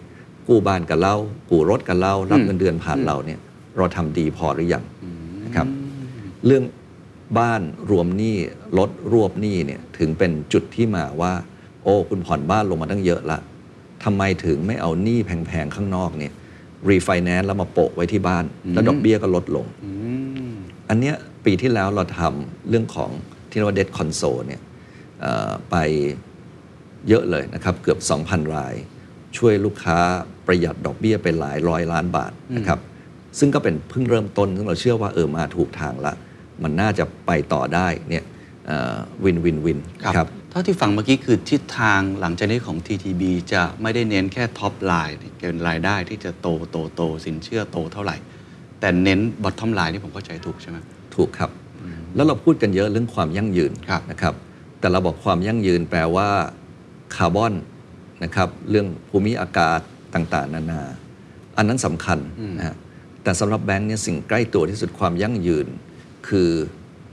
กู้บ้านกับเรากู้รถกับเรารับเงินเดือนผ่านเราเนี่ยเราทำดีพอหรือยังเรื่องบ้านรวมหนี้ลดรวบหนี้เนี่ยถึงเป็นจุดที่มาว่า โอ้คุณผ่อนบ้านลงมาตั้งเยอะละทำไมถึงไม่เอาหนี้แพงๆข้างนอกเนี่ยรีไฟแนนซ์แล้วมาโปะไว้ที่บ้าน แล้วดอกเบี้ยก็ลดลงอืมอันเนี้ยปีที่แล้วเราทำเรื่องของที่เรียกว่า debt console เนี่ยเอ่อ ไปเยอะเลยนะครับเกือบ 2,000 ราย ช่วยลูกค้าประหยัดดอกเบี้ยไปหลายร้อยล้านบาทนะครับซึ่งก็เป็นเพิ่งเริ่มต้น ซึ่งเราเชื่อว่าเออมาถูกทางละ มันน่าจะไปต่อได้เนี่ยวินวินวินครับครับเท่าที่ฟังเมื่อกี้คือทิศทางหลังจากนี้ของ TTB จะไม่ได้เน้นแค่ top line เกินรายได้ที่จะโตโตโตสินเชื่อโตเท่าไหร่ แต่เน้น bottom line นี่ผมเข้าใจถูกใช่ไหมถูกครับ แล้วเราพูดกันเยอะเรื่องความยั่งยืนครับนะครับ แต่เราบอกความยั่งยืนแปลว่าคาร์บอนนะครับเรื่องภูมิอากาศต่างๆ นานา อันนั้นสำคัญนะฮะแต่สำหรับแบงค์เนี่ยสิ่งใกล้ตัวที่สุดความยั่งยืน คือ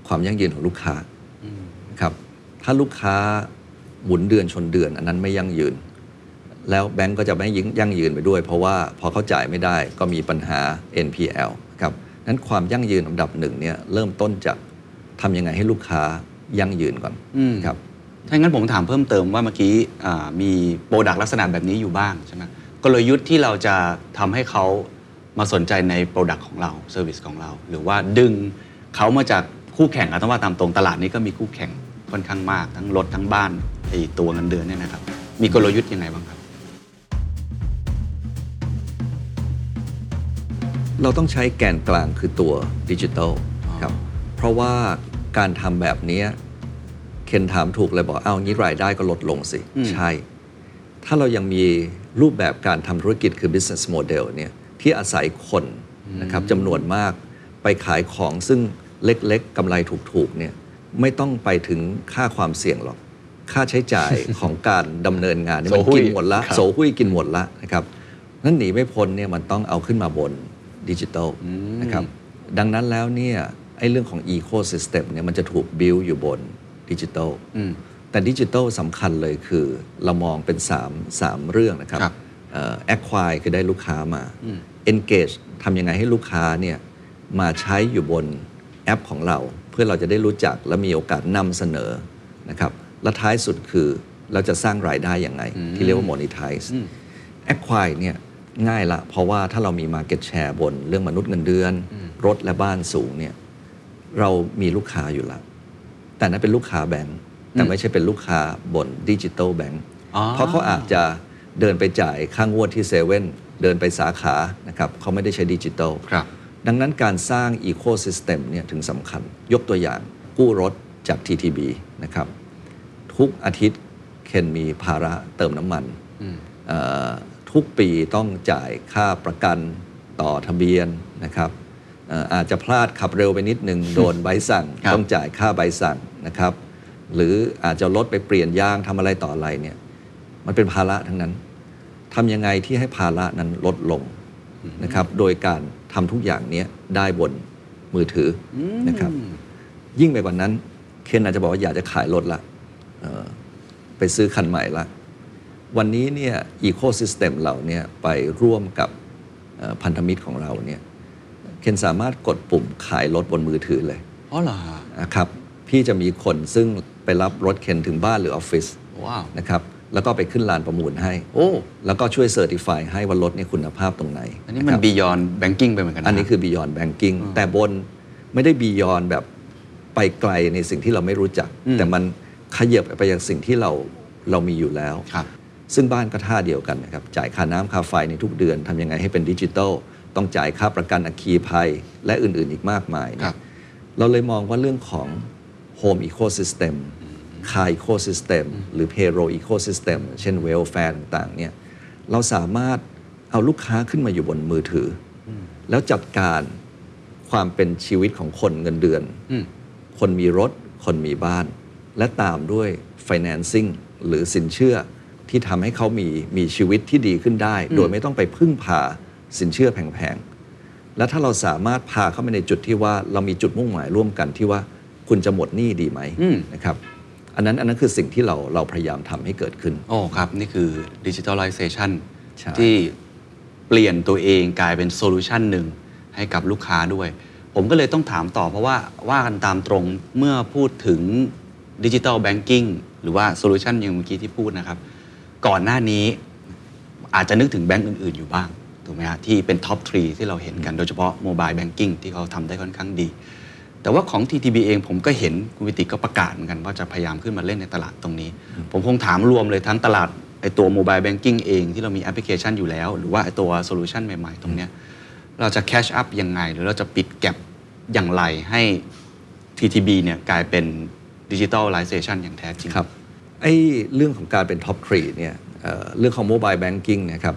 ความยั่งยืนของลูกค้านะครับถ้าลูกค้าหมุนเดือนชนเดือน อันนั้นไม่ยั่งยืน แล้วแบงก์ก็จะไม่ยิ่งยั่งยืนไปด้วย เพราะว่าพอเขาจ่ายไม่ได้ก็มีปัญหา NPL ครับนั้นความยั่งยืนอันดับหนึ่งเนี่ยเริ่มต้นจากทำยังไงให้ลูกค้า ยั่งยืนก่อนอืมครับถ้างั้นผมถามเพิ่มเติมว่าเมื่อกี้อ่ามี product ลักษณะแบบนี้อยู่บ้างใช่ไหมกลยุทธ์ที่เราจะทำให้เขามาสนใจใน product ของเรา service ของเรา หรือว่าดึงเขามาจากคู่แข่งอะต้องว่าตามตรงตลาดนี้ก็มีคู่แข่งค่อนข้างมาก ทั้งรถทั้งบ้านไอตัวเงินเดือนเนี่ยนะครับ มีกลยุทธ์ยังไงบ้างครับ เราต้องใช้แกนกลางคือตัวดิจิทัลครับเพราะว่า การทำแบบเนี้ยเคนถามถูกเลยบอกเอางี้รายได้ก็ลดลงสิอืมใช่ ถ้าเรายังมีรูปแบบการทำธุรกิจคือ business model เนี่ยที่อาศัยคนนะครับจำนวนมากไปขายของซึ่งเล็กๆกำไรถูกๆเนี่ยไม่ต้องไปถึงค่าความเสี่ยงหรอก ค่าใช้จ่ายของการดำเนินงานเนี่ยมันโซหุ้ยกินหมดละครับโซหุ้ยกินหมดละนะครับนั้นหนีไม่พ้นเนี่ยมันต้องเอาขึ้นมาบนดิจิทัลนะครับดังนั้นแล้วเนี่ย ไอ้เรื่องของ Ecosystem เนี่ยมันจะถูกบิวอยู่บนดิจิทัลอืมแต่ดิจิทัลสำคัญเลยคือเรามองเป็น3 3เรื่องนะครับครับเอ่อ acquire คือได้ลูกค้ามา engage ทำยังไงให้ลูกค้าเนี่ยมาใช้อยู่บนแอปของเรา เพื่อเราจะได้รู้จักและมีโอกาสนำเสนอนะครับและท้ายสุดคือเราจะสร้างรายได้อย่างไง ที่เรียกว่า monetize acquire เนี่ยง่ายละ เพราะว่าถ้าเรามี market share บนเรื่องมนุษย์เงินเดือน รถและบ้านสูงเนี่ย เรามีลูกค้าอยู่แล้ว แต่นั้นเป็นลูกค้าแบงก์แต่ไม่ใช่เป็นลูกค้าบนดิจิ t a ลแบงก์อ๋อเพราะเขาอาจจะเดินไปจ่ายค่างวดที่เซเว่นเดินไปสาขานะครับเขาไม่ได้ใช้ดิจิ t a ลครับดังนั้นการสร้างอีโค y ิสเต็มเนี่ยถึงสำคัญ ยกตัวอย่างกู้รถจาก TTB นะครับ ทุกอาทิตย์เคนมีภาระเติมน้ำมันเอ่อทุกปีต้องจ่ายค่าประกันต่อทะเบียนนะครับเอ่ออาจจะพลาดขับเร็วไปนิดนึงโดนใบสั่ง ครับ ต้องจ่ายค่าใบสั่งนะครับ หรืออาจจะรถไปเปลี่ยนยางทำอะไรต่ออะไรเนี่ยมันเป็นภาระทั้งนั้นทำยังไงที่ให้ภาระนั้นลดลงนะครับ โดยการทำทุกอย่างเนี้ยได้บนมือถืออนะครับ ยิ่งไปกว่านั้น เคนอาจจะบอกว่าอยากจะขายรถละเอ่อไปซื้อคันใหม่ละ วันนี้เนี่ยอีโค y ิสเต็มเราเนี่ยไปร่วมกับเอ่อพันธมิตรของเราเนี่ยเคนสามารถกดปุ่มขายรถบนมือถือเลยอ๋อเหรอนะครับ พี่จะมีคนซึ่งไปรับรถเคนถึงบ้านหรือออฟฟิศว้าวนะครับแล้วก็ไปขึ้นลานประมูลให้ โอ้ แล้วก็ช่วย certify ให้ว่ารถเนี่ยคุณภาพตรงไหน อันนี้มันนะครับ beyond banking ไปเหมือนกันนะอันนี้คือ beyond banking แต่บนไม่ได้ beyond แบบไปไกลในสิ่งที่เราไม่รู้จักอืมแต่มันขยับไปยังสิ่งที่เราเรามีอยู่แล้วครับซึ่งบ้านก็ท่าเดียวกันนะครับ จ่ายค่าน้ำค่าไฟในทุกเดือนทำยังไงให้เป็นดิจิทัล ต้องจ่ายค่าประกันอัคคีภัย และอื่นๆอีกมากมายเนี่ยครับเราเลยมองว่าเรื่องของ Home Ecosystem Car Ecosystem หรือ Payroll Ecosystem เช่น Welfare ต่างๆเนี่ยเราสามารถเอาลูกค้าขึ้นมาอยู่บนมือถืออแล้วจัดการความเป็นชีวิตของคนเงินเดือนอืมคนมีรถ คนมีบ้าน และตามด้วย financing หรือสินเชื่อที่ทำให้เขามีมีชีวิตที่ดีขึ้นได้ โดยไม่ต้องไปพึ่งพา สินเชื่อแพงๆ และถ้าเราสามารถพาเข้าไปในจุดที่ว่าเรามีจุดมุ่งหมายร่วมกันที่ว่าคุณจะหมดหนี้ดีไหมอืมนะครับอันนั้นอันนั้นคือสิ่งที่เราเราพยายามทำให้เกิดขึ้นโอ้ครับ นี่คือดิจิทัลไลเซชันใช่ที่เปลี่ยนตัวเองกลายเป็น solution หนึ่งให้กับลูกค้าด้วย ผมก็เลยต้องถามต่อเพราะว่าว่ากันตามตรงเมื่อพูดถึงดิจิ t a ลแบงกิ้งหรือว่าโซลูชันอย่างเมื่อกี้ที่พูดนะครับ ก่อนหน้านี้อาจจะนึกถึงแบงก์อื่น ๆ อยู่บ้าง ถูกไหมฮะที่เป็น top three ที่เราเห็นกันโดยเฉพาะ mobile banking ที่เขาทำได้ค่อนข้างดี แต่ว่าของ TTB เองผมก็เห็นคุณวิติก็ประกาศเหมือนกันว่าจะพยายามขึ้นมาเล่นในตลาดตรงนี้ ผมคงถามรวมเลยทั้งตลาดไอตัว mobile banking เองที่เรามีแอปพลิเคชันอยู่แล้ว หรือว่าไอตัว solution ใใหม่ ๆ ตรงเนี้ยเราจะ catch up ยังไง หรือเราจะปิด gap อย่างไรให้ TTB เนี่ยกลายเป็นดิจิ t a ลไลเ zation อย่างแท้จริงครับไอ้เรื่องของการเป็น top three เนี่ยเอ่อเรื่องของ mobile banking เนี่ยครับ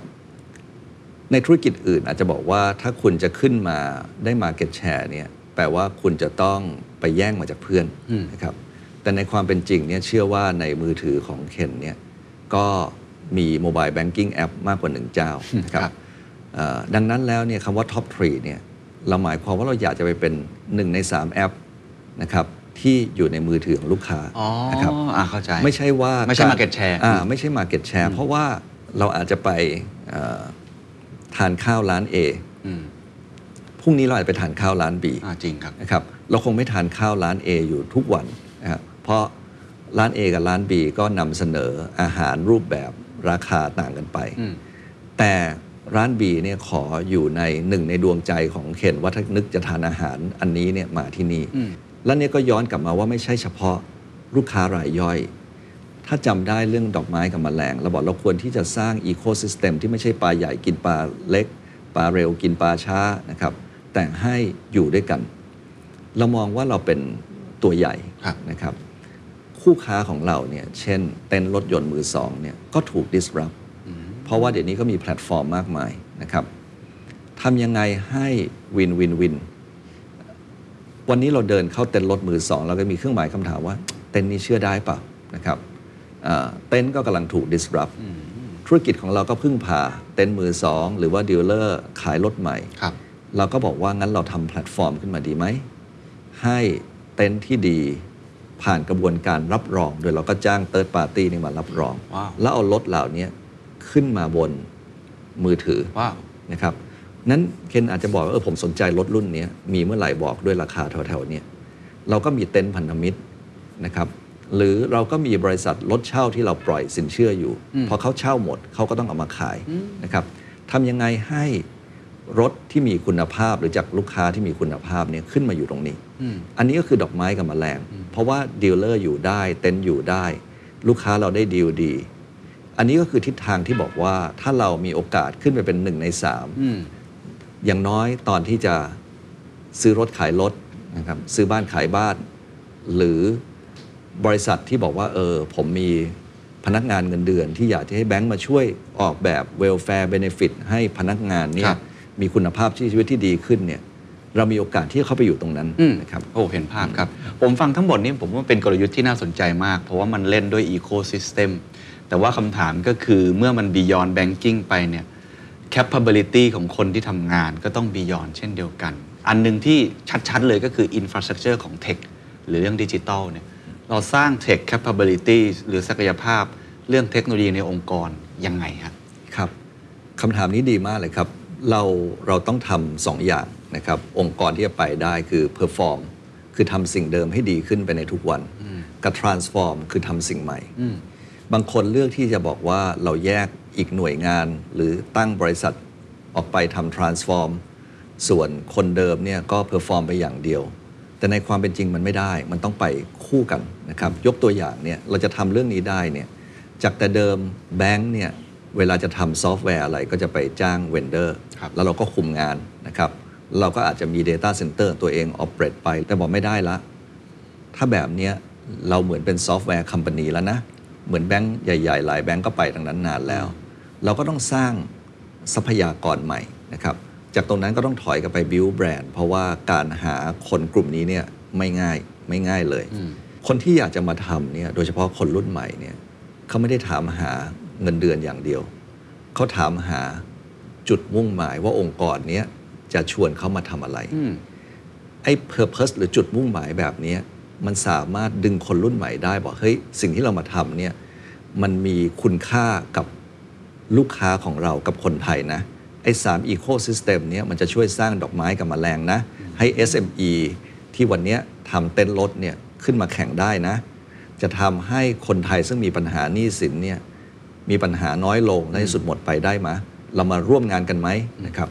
ในธุรกิจอื่นอาจจะบอกว่าถ้าคุณจะขึ้นมาได้ market share เนี่ยแปลว่าคุณจะต้องไปแย่งมาจากเพื่อนอืมนะครับแต่ในความเป็นจริงเนี่ยเชื่อว่าในมือถือของเคนเนี่ยก็มี mobile banking app มากกว่าหนึ่งเจ้านะคครัรับบเอ่อดังนั้นแล้วเนี่ยคำว่า top three เนี่ยเราหมายความว่าเราอยากจะไปเป็นหนึ่งในสามแอปนะครับที่อยู่ในมือถือของลูกค้าอ๋อนะครับอ่าเข้าใจไม่ใช่ว่าไม่ใช่ก็ market share อ่าไม่ใช่ market share เพราะว่าเราอาจจะไปเอ่อ ทานข้าวร้าน A อืมพรุ่งนี้เราอาจจะไปทานข้าวร้าน B อ่าจริงครับนะครับ เราคงไม่ทานข้าวร้าน A อยู่ทุกวันนะครับเพราะร้าน A กับร้าน B ก็นำเสนออาหารรูปแบบราคาต่างกันไปอืมแต่ร้าน B เนี่ยขออยู่ในหนึ่งในดวงใจของเคนว่าถ้านึกจะทานอาหารอันนี้เนี่ยมาที่นี่อืมแล้วเนี่ยก็ย้อนกลับมาว่าไม่ใช่เฉพาะลูกค้ารายย่อย ถ้าจำได้เรื่องดอกไม้กับแมลงเราบอกเราควรที่จะสร้างอีโค y ิสเต็มที่ไม่ใช่ปลาใหญ่กินปลาเล็ก ปลาเร็วกินปลาช้านะครับแต่ให้อยู่ด้วยกัน เรามองว่าเราเป็นตัวใหญ่ครับนะครับ คู่ค้าของเราเนี่ยเช่น เต้นรถยนต์มือสองเนี่ยก็ถูก disrupt เพราะว่าเดี๋ยวนี้ก็มีแพลตฟอร์มมากมายนะครับทำยังไงให้วินวินวินวันนี้เราเดินเข้าเต็นท์รถมือสองเราก็มีเครื่องหมายคำถามว่า เต็นท์นี้เชื่อได้เปล่านะครับอ่า เต็นท์ก็กำลังถูก disrupt ธุรกิจของเราก็พึ่งพาเต็นท์มือสองหรือว่าดีลเลอร์ขายรถใหม่ ครับ เราก็บอกว่างั้นเราทำแพลตฟอร์มขึ้นมาดีไหม ให้เต็นท์ที่ดีผ่านกระบวนการรับรอง โดยเราก็จ้าง third party นี่มารับรอง ว้าว แล้วเอารถเหล่านี้ขึ้นมาบนมือถือ ว้าว นะครับ นั้นเคนอาจจะบอกว่าเออผมสนใจรถรุ่นนี้มีเมื่อไหร่บอกด้วยราคาแถวๆเนี้ยเราก็มีเต็นท์พันธมิตรนะครับ หรือเราก็มีบริษัทรถเช่าที่เราปล่อยสินเชื่ออยู่ พอเขาเช่าหมดเขาก็ต้องเอามาขายนะครับทำยังไงให้รถที่มีคุณภาพหรือจากลูกค้าที่มีคุณภาพเนี่ยขึ้นมาอยู่ตรงนี้อืมอันนี้ก็คือดอกไม้กับแมลง เพราะว่าดีลเลอร์อยู่ได้ เต็นท์อยู่ได้ ลูกค้าเราได้ดีลดี อันนี้ก็คือทิศทางที่บอกว่าถ้าเรามีโอกาสขึ้นไปเป็นหนึ่งในสามอืมอย่างน้อยตอนที่จะซื้อรถขายรถนะครับซื้อบ้านขายบ้าน หรือ บริษัทที่บอกว่าเออผมมีพนักงานเงินเดือน ที่อยากจะให้แบงก์มาช่วยออกแบบ welfare benefit ให้พนักงานเนี่คยรับ มีคุณภาพชีวิตที่ดีขึ้นเนี่ยเรามีโอกาสที่จะเข้าไปอยู่ตรงนั้นอืมนะครับ โอ้ เห็นภาพครับ ผมฟังทั้งหมดนี้ผมว่าเป็นกลยุทธ์ที่น่าสนใจมาก เพราะว่ามันเล่นด้วย Ecosystem แต่ว่าคำถามก็คือเมื่อมัน Beyond Banking ไปเนี่ย capability ของคนที่ทำงานก็ต้อง Beyond เช่นเดียวกัน อันหนึ่งที่ชัดๆเลยก็คือ Infrastructure ของ Tech หรือเรื่องดิจิทัลเนี่ย เราสร้าง Tech capability หรือศักยภาพเรื่องเทคโนโลยีในองค์กรยังไงฮะครับคำถามนี้ดีมากเลยครับ เราเราต้องทำสองอย่างนะครับ องค์กรที่จะไปได้คือ perform คือทำสิ่งเดิมให้ดีขึ้นไปในทุกวัน กับ transform คือทำสิ่งใหม่อืมบางคนเลือกที่จะบอกว่าเราแยกอีกหน่วยงาน หรือตั้งบริษัทออกไปทำ transform ส่วนคนเดิมเนี่ยก็ perform ไปอย่างเดียว แต่ในความเป็นจริงมันไม่ได้ มันต้องไปคู่กันนะครับยกตัวอย่างเนี่ยเราจะทำเรื่องนี้ได้เนี่ยจากแต่เดิมแบงค์เนี่ยเวลาจะทำซอฟต์แวร์อะไรก็จะไปจ้าง vendor ครับแล้วเราก็คุมงานนะครับเราก็อาจจะมี Data Center ตัวเอง operate ไป แต่บอกไม่ได้ละ ถ้าแบบเนี้ยเราเหมือนเป็น software company แล้วนะ เหมือนแบงค์ใหญ่ ๆ หลายแบงค์ก็ไปทางนั้นนานแล้ว เราก็ต้องสร้างทรัพยากรใหม่นะครับ จากตรงนั้นก็ต้องถอยกันไป build brand เพราะว่าการหาคนกลุ่มนี้เนี่ยไม่ง่ายไม่ง่ายเลย คนที่อยากจะมาทำเนี่ยโดยเฉพาะคนรุ่นใหม่เนี่ยเขาไม่ได้ถามหาเงินเดือนอย่างเดียว เขาถามหาจุดมุ่งหมายว่าองค์กรเนี้ยจะชวนเขามาทำอะไรอืมไอ้ purpose หรือจุดมุ่งหมายแบบเนี้ยมันสามารถดึงคนรุ่นใหม่ได้บอกเฮ้ยสิ่งที่เรามาทำเนี่ยมันมีคุณค่ากับลูกค้าของเรากับคนไทยนะ ไอ้สามอีโคซิสเต็มเนี้ยมันจะช่วยสร้างดอกไม้กับแมลงนะ ให้ SME ที่วันเนี้ยทำเต้นรถเนี่ยขึ้นมาแข่งได้นะ จะทำให้คนไทยซึ่งมีปัญหาหนี้สินเนี่ยมีปัญหาน้อยลงในที่สุดหมดไปได้ไหมเรามาร่วมงานกันไหมนะครับ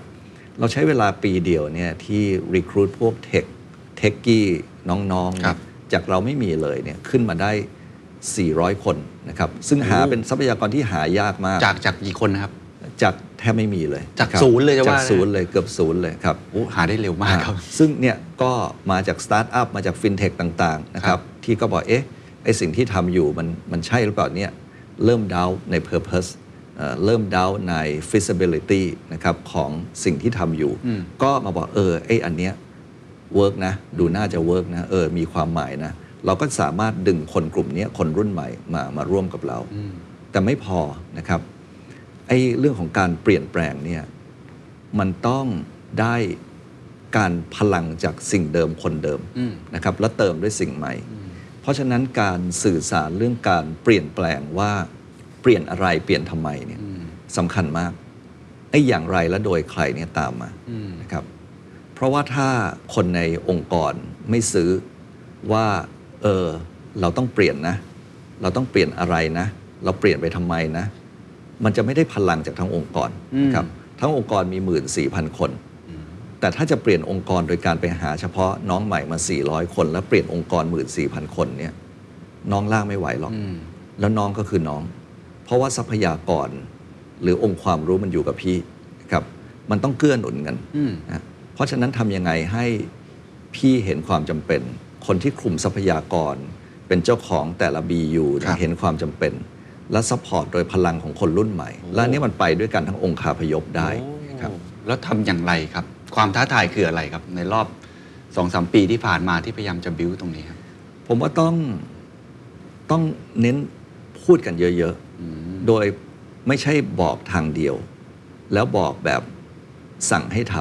เราใช้เวลาปีเดียวเนี่ยที่recruit พวก tech techie น้องๆครับจากเราไม่มีเลยเนี่ยขึ้นมาได้ 400 คนนะครับ ซึ่งหาโอ้เป็นทรัพยากรที่หายากมาก จากจากกี่คนนะครับ จากแทบไม่มีเลยจากครับศูนย์เลยจะว่าจากนะศูนย์เลยเกือบศูนย์เลยครับโอ้หาได้เร็วมากครับอ่าซึ่งเนี่ยก็มาจากสตาร์ทอัพมาจากฟินเทคต่างๆนะคครัรับบที่ก็บอกเอ๊ะไอสิ่งที่ทำอยู่มันมันใช่หรือเปล่าเนี่ยเริ่มดาวใน Purpose เอ่อเริ่มดาวใน feasibility นะครับของสิ่งที่ทำอยู่ ก็มาบอกเออไออันเนี้ย work นะ ดูน่าจะ work นะเออมีความหมายนะ เราก็สามารถดึงคนกลุ่มเนี้ยคนรุ่นใหม่มามาร่วมกับเรา แต่ไม่พอนะครับ ไอ้เรื่องของการเปลี่ยนแปลงเนี่ยมันต้องได้การพลังจากสิ่งเดิมคนเดิมอืมนะครับแล้วเติมด้วยสิ่งใหม่ เพราะฉะนั้นการสื่อสารเรื่องการเปลี่ยนแปลงว่าเปลี่ยนอะไรเปลี่ยนทำไมเนี่ยสำคัญมากไอ้อย่างไรและโดยใครเนี่ยตามมานะครับเพราะว่าถ้าคนในองค์กรไม่ซื้อว่าเออเราต้องเปลี่ยนนะ เราต้องเปลี่ยนอะไรนะ เราเปลี่ยนไปทำไมนะ มันจะไม่ได้พลังจากทั้งองค์กรนะครับทั้งองค์กรมี 1 4 0 0 0 คน แต่ถ้าจะเปลี่ยนองค์กรโดยการไปหาเฉพาะน้องใหม่มา 400 คน แล้วเปลี่ยนองค์กร 14,000 คนเนี่ยน้องล่างไม่ไหวหรอก แล้วน้องก็คือน้อง เพราะว่าทรัพยากรหรือองค์ความรู้มันอยู่กับพี่ครับ มันต้องเกื้อหนุนกันนะเพราะฉะนั้นทำยังไงให้พี่เห็นความจำเป็น คนที่คุมทรัพยากร เป็นเจ้าของแต่ละ BU เนี่ยครับเห็นความจำเป็น และ support โดยพลังของคนรุ่นใหม่ และอันนี้มันไปด้วยกันทั้งองค์คาพยพได้ครับโอ้แล้วทำอย่างไรครับ ความท้าทายคืออะไรครับ ในรอบสองสามปีที่ผ่านมาที่พยายามจะบิวตรงนี้ครับ ผมว่าต้องต้องเน้นพูดกันเยอะๆ โดยไม่ใช่บอกทางเดียว แล้วบอกแบบสั่งให้ท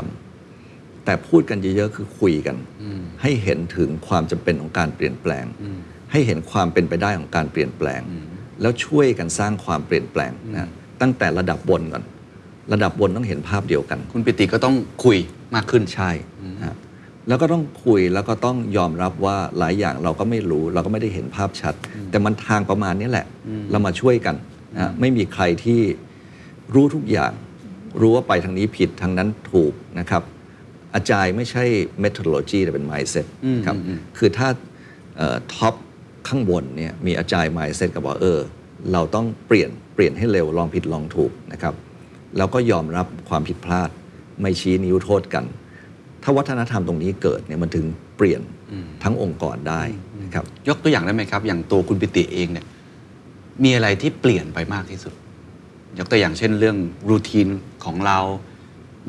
ำแต่พูดกันเยอะๆ คือคุยกัน ให้เห็นถึงความจำเป็นของการเปลี่ยนแปลง ให้เห็นความเป็นไปได้ของการเปลี่ยนแปลง แล้วช่วยกันสร้างความเปลี่ยนแปลงนะตั้งแต่ระดับบนก่อน ระดับบนต้องเห็นภาพเดียวกัน คุณปิติก็ต้องคุยมากขึ้นใช่นะฮะแล้วก็ต้องคุยแล้วก็ต้องยอมรับว่าหลายอย่างเราก็ไม่รู้ เราก็ไม่ได้เห็นภาพชัด แต่มันทางประมาณนี้แหละ เรามาช่วยกันนะฮะไม่มีใครที่รู้ทุกอย่าง รู้ว่าไปทางนี้ผิดทางนั้นถูกนะครับ อาจารย์ไม่ใช่ methodology แต่เป็น mindset ครับคือถ้าท็อป ข้างบนเนี่ยมีอาจารย์ mindset กับว่าเออ เราต้องเปลี่ยนเปลี่ยนให้เร็วลองผิดลองถูกนะครับ แล้วก็ยอมรับความผิดพลาด ไม่ชี้นิ้วโทษกัน ถ้าวัฒนธรรมตรงนี้เกิดเนี่ยมันถึงเปลี่ยนทั้งองค์กรได้นะครับยกตัวอย่างได้ไหมครับ อย่างตัวคุณปิติเองเนี่ยมีอะไรที่เปลี่ยนไปมากที่สุด ยกตัวอย่างเช่นเรื่องรูทีนของเรา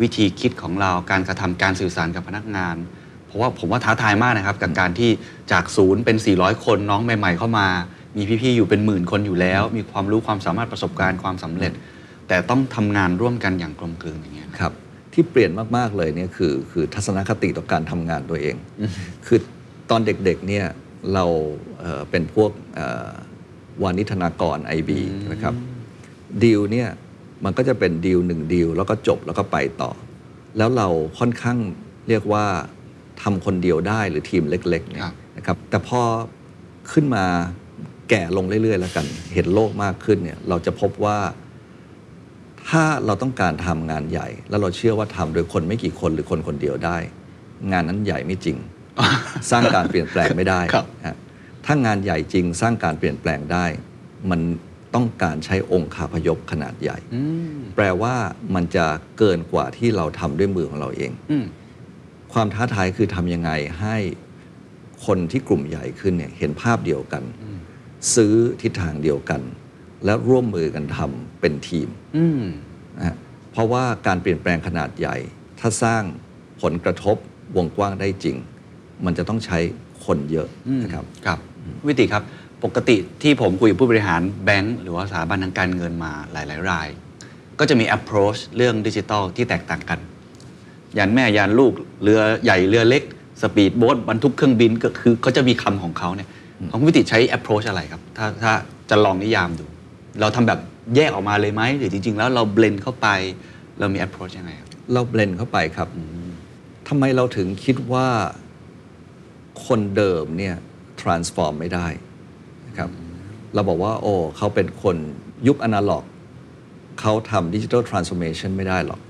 วิธีคิดของเราการกระทำการสื่อสารกับพนักงาน เพราะว่าผมว่าท้าทายมากนะครับกับการที่จากศูนย์เป็น 400 คนน้องใหม่ ๆ เข้ามา มีพี่ๆอยู่เป็นหมื่นคนอยู่แล้ว มีความรู้ความสามารถประสบการณ์ความสำเร็จ แต่ต้องทำงานร่วมกันอย่างกลมกลืนอย่างเงี้ยครับที่เปลี่ยนมากๆเลยเนี่ยคือคือทัศนคติต่อการทำงานตัวเอง คือตอนเด็กๆเนี่ยเราเอ่อเป็นพวกเอ่อวานิธนากร IB นะครับดีลเนี่ยมันก็จะเป็นดีลหนึ่งดีลแล้วก็จบแล้วก็ไปต่อ แล้วเราค่อนข้างเรียกว่า ทำคนเดียวได้หรือทีมเล็กๆเนี่ยครับนะครับแต่พอขึ้นมาแก่ลงเรื่อยๆ แล้วกัน เห็นโลกมากขึ้นเนี่ยเราจะพบว่าถ้าเราต้องการทำงานใหญ่ แล้วเราเชื่อว่าทำโดยคนไม่กี่คนหรือคนคนเดียวได้ งานนั้นใหญ่ไม่จริง สร้างการเปลี่ยนแปลงไม่ได้ครับฮะถ้างานใหญ่จริงสร้างการเปลี่ยนแปลงได้ มันต้องการใช้องค์คาพยพขนาดใหญ่อืมแปลว่ามันจะเกินกว่าที่เราทำด้วยมือของเราเองอืม ความท้าทายคือทำยังไงให้คนที่กลุ่มใหญ่ขึ้นเนี่ยเห็นภาพเดียวกัน ซื้อทิศทางเดียวกัน และร่วมมือกันทำเป็นทีมอืมนะฮะเพราะว่าการเปลี่ยนแปลงขนาดใหญ่ ถ้าสร้างผลกระทบวงกว้างได้จริง มันจะต้องใช้คนเยอะนะครับครับ วิติครับปกติที่ผมคุยกับผู้บริหารแบงก์หรือว่าสถาบันทางการเงินมาหลาย ๆ ราย ก็จะมี approach เรื่องดิจิทัลที่แตกต่างกัน ยานแม่ยานลูกเรือใหญ่เรือเล็ก สปีดโบ๊ทบรรทุกเครื่องบินก็คือเขาจะมีคำของเขาเนี่ยของคุณวิติใช้ approach อะไรครับ ถ้าถ้าจะลองนิยามดู เราทำแบบแยกออกมาเลยไหมหรือจริง ๆ แล้วเรา blend เข้าไปเรามี approach ยังไงครับเรา blend เข้าไปครับทำไมเราถึงคิดว่าคนเดิมเนี่ย transform ไม่ได้นะครับเราบอกว่า โอ้เขาเป็นคนยุคอนาล็อกเขาทำดิจิทัลทรานส์ o r เมชันไม่ได้หรอกนะครับ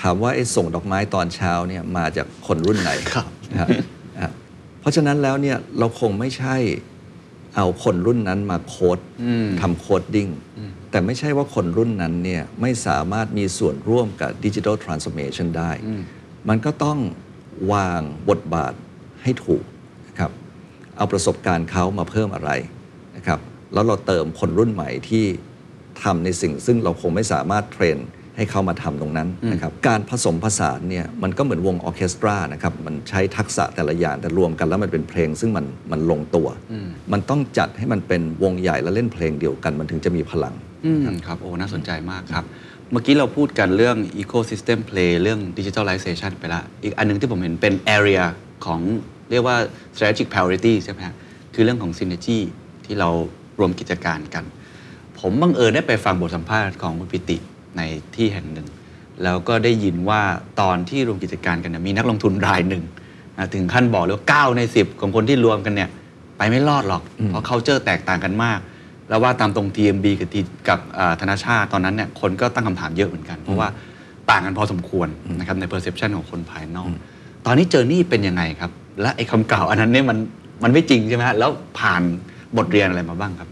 ถามว่าไอ้ส่งดอกไม้ตอนเช้าเนี่ยมาจากคนรุ่นไหนครับนะฮะนะฮะเพราะฉะนั้นแล้วเนี่ยเราคงไม่ใช่เอาคนรุ่นนั้นมาโค้ดทำ coding แต่ไม่ใช่ว่าคนรุ่นนั้นเนี่ยไม่สามารถมีส่วนร่วมกับดิจิทัลทรานส์ o r เมชันได้ มันก็ต้องวางบทบาทให้ถูกนะครับเอาประสบการณ์เขามาเพิ่มอะไรนะครับแล้วเราเติมคนรุ่นใหม่ที่ทำในสิ่งซึ่งเราคงไม่สามารถเทรน ให้เขามาทำตรงนั้นนะครับการผสมผสานเนี่ยมันก็เหมือนวงออร์เคสตรานะครับมันใช้ทักษะแต่ละอย่างแต่รวมกันแล้วมันเป็นเพลงซึ่งมันมันลงตัว มันต้องจัดให้มันเป็นวงใหญ่แล้วเล่นเพลงเดียวกัน มันถึงจะมีพลังอืมครับโอ้น่าสนใจมากครับ เมื่อกี้เราพูดกันเรื่อง ecosystem play เรื่อง digitalization ไปละอีกอันหนึงที่ผมเห็นเป็น area ของเรียกว่า strategic priority ใช่ไหมฮะคือเรื่องของ synergy ที่เรารวมกิจการกัน ผมบังเอิญได้ไปฟังบทสัมภาษณ์ของคุณปิติ ในที่แห่งหนึ่ง แล้วก็ได้ยินว่าตอนที่รวมกิจการกันเนยมีนักลงทุนรายหนึ่งนะถึงขั้นบอกเลยว่า9ใน10ของคนที่รวมกันเนี่ยไปไม่รอดหรอก เพราะ culture แตกต่างกันมาก แล้วว่าตามตรง TMB กับ T กับอ่าธนาชาติตอนนั้นเนี่ยคนก็ตั้งคำถามเยอะเหมือนกัน เพราะว่าต่างกันพอสมควรนะครับใน perception ของคนภายนอก ตอนนี้เจอนี่เป็นยังไงครับ และไอ้คำกล่าวอันนั้นเนี่ยมันมันไม่จริงใช่ไหมฮะแล้วผ่านบทเรียนอะไรมาบ้างครับ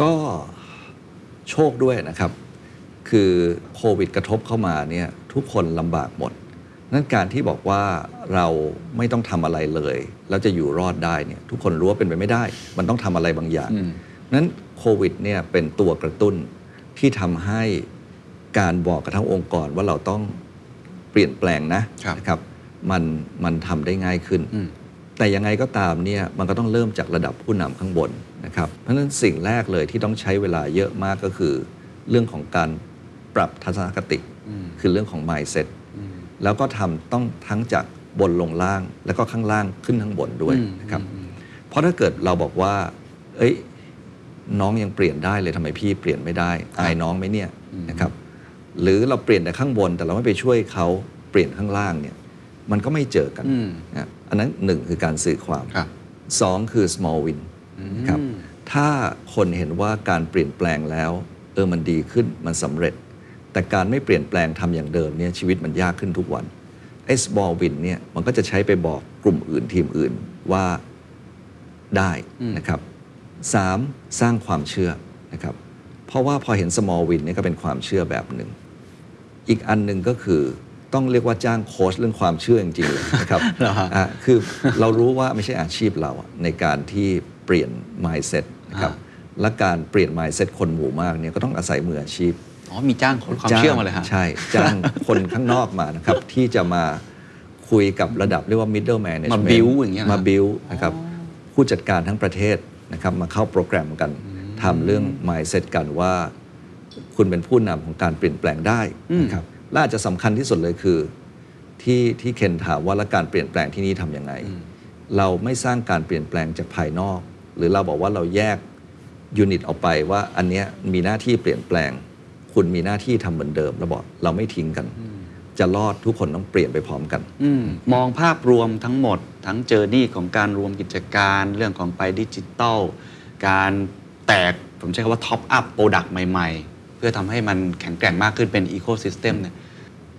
ก็โชคด้วยนะครับ คือโควิดกระทบเข้ามาเนี่ยทุกคนลำบากหมด นั้นการที่บอกว่าเราไม่ต้องทำอะไรเลยแล้วจะอยู่รอดได้เนี่ยทุกคนรู้ว่าเป็นไปไม่ได้ มันต้องทำอะไรบางอย่าง นั้นโควิดเนี่ยเป็นตัวกระตุ้นที่ทำให้การบอกกับทั้งองค์กรว่าเราต้องเปลี่ยนแปลงนะครับ นะครับ มันมันทำได้ง่ายขึ้น อืม แต่ยังไงก็ตามเนี่ยมันก็ต้องเริ่มจากระดับผู้นำข้างบนนะครับ เพราะฉะนั้นสิ่งแรกเลยที่ต้องใช้เวลาเยอะมากก็คือ เรื่องของการ ปรับทัศนคติคือเรื่องของ mindset แล้วก็ทำต้องทั้งจากบนลงล่าง แล้วก็ข้างล่างขึ้นข้างบนด้วยนะครับเพราะถ้าเกิดเราบอกว่า เอ้ยน้องยังเปลี่ยนได้เลยทำไมพี่เปลี่ยนไม่ได้อายน้องไหมเนี่ยนะครับหรือเราเปลี่ยนแต่ข้างบน แต่เราไม่ไปช่วยเขาเปลี่ยนข้างล่างเนี่ยมันก็ไม่เจอกันอืมนะครับอันนั้นหนึ่งคือการสื่อความครับสองคือ small win นะครับถ้าคนเห็นว่าการเปลี่ยนแปลงแล้ว เออมันดีขึ้นมันสำเร็จ แต่การไม่เปลี่ยนแปลงทำอย่างเดิมเนี่ยชีวิตมันยากขึ้นทุกวันไอ้ small win เนี่ยมันก็จะใช้ไปบอกกลุ่มอื่นทีมอื่นว่าได้นะครับสามสร้างความเชื่อนะครับเพราะว่าพอเห็น small win เนี่ยก็เป็นความเชื่อแบบหนึ่ง อีกอันหนึ่งก็คือต้องเรียกว่าจ้างโค้ชเรื่องความเชื่อจริงๆเลยนะครับเหรอฮะอะคือเรารู้ว่าไม่ใช่อาชีพเราอะในการที่เปลี่ยน mindset นะครับอ่และการเปลี่ยน mindset คนหมู่มากเนี่ยก็ต้องอาศัยมืออาชีพ อ๋อมีจ้างคนความเชื่อมาเลยฮะใช่จ้างคนข้างนอกมานะครับ ที่จะมาคุยกับระดับเรียกว่า middle management มา build อย่างเงี้ยเหรอมา build นะครับผู้จัดการทั้งประเทศนะครับมาเข้าโปรแกรมกันทำเรื่อง mindset กันว่า คุณเป็นผู้นำของการเปลี่ยนแปลงได้นะครับและอาจจะสำคัญที่สุดเลยคือ ที่ที่เคนถามว่าแล้วการเปลี่ยนแปลงที่นี่ทำยังไง เราไม่สร้างการเปลี่ยนแปลงจากภายนอก หรือเราบอกว่าเราแยก unit ออกไปว่าอันเนี้ยมีหน้าที่เปลี่ยนแปลง คุณมีหน้าที่ทำเหมือนเดิมเราบอกเราไม่ทิ้งกัน จะรอดทุกคนต้องเปลี่ยนไปพร้อมกันอืมมองภาพรวมทั้งหมด ทั้ง journey ของการรวมกิจการเรื่องของไปดิจิตอลการแตกผมใช้คำว่า top up product ใหม่ ๆ เพื่อทำให้มันแข็งแกร่งมากขึ้นเป็นอีโค y ิสเต็มเนี่ย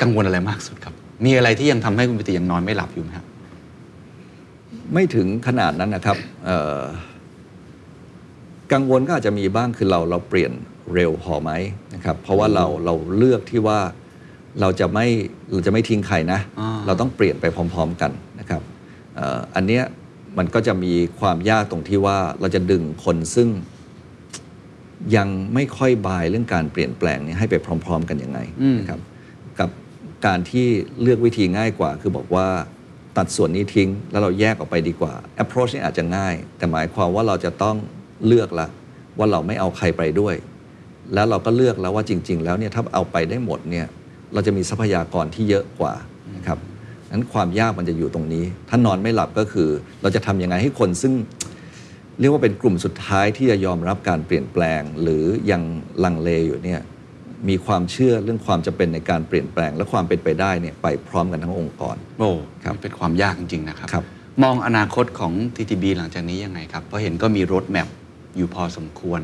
กังวลอะไรมากสุดครับ มีอะไรที่ยังทำให้คุณปิติยังนอนไม่หลับอยู่ไหมครับไม่ถึงขนาดนั้นนะครับเอ่อกังวลก็อาจจะมีบ้างคือเราเราเปลี่ยน เร็วพอไหมนะครับเพราะว่าเราเราเลือกที่ว่าเราจะไม่เราจะไม่ทิ้งใครนะอ่าเราต้องเปลี่ยนไปพร้อม ๆ กันนะครับเอ่ออันเนี้ยมันก็จะมีความยากตรงที่ว่าเราจะดึงคนซึ่งยังไม่ค่อยบายเรื่องการเปลี่ยนแปลงเนี่ยให้ไปพร้อม ๆ กันยังไงนะครับกับการที่เลือกวิธีง่ายกว่า คือบอกว่าตัดส่วนนี้ทิ้ง แล้วเราแยกออกไปดีกว่า approach นี่อาจจะง่าย แต่หมายความว่าเราจะต้องเลือกละว่าเราไม่เอาใครไปด้วย แล้วเราก็เลือกแล้วว่าจริง ๆ แล้วเนี่ยถ้าเอาไปได้หมดเนี่ยเราจะมีทรัพยากรที่เยอะกว่านะครับนั้นความยากมันจะอยู่ตรงนี้ ถ้านอนไม่หลับก็คือ เราจะทำยังไงให้คนซึ่ง เรียกว่าเป็นกลุ่มสุดท้ายที่จะยอมรับการเปลี่ยนแปลง หรือยังลังเลอยู่เนี่ยมีความเชื่อเรื่องความจะเป็นในการเปลี่ยนแปลง และความเป็นไปได้เนี่ยไปพร้อมกันทั้งองค์กรโอ้ครับนี่เป็นความยากจริง ๆ นะครับครับมองอนาคตของ TTB หลังจากนี้ยังไงครับ เพราะเห็นก็มีรถแมพอยู่พอสมควร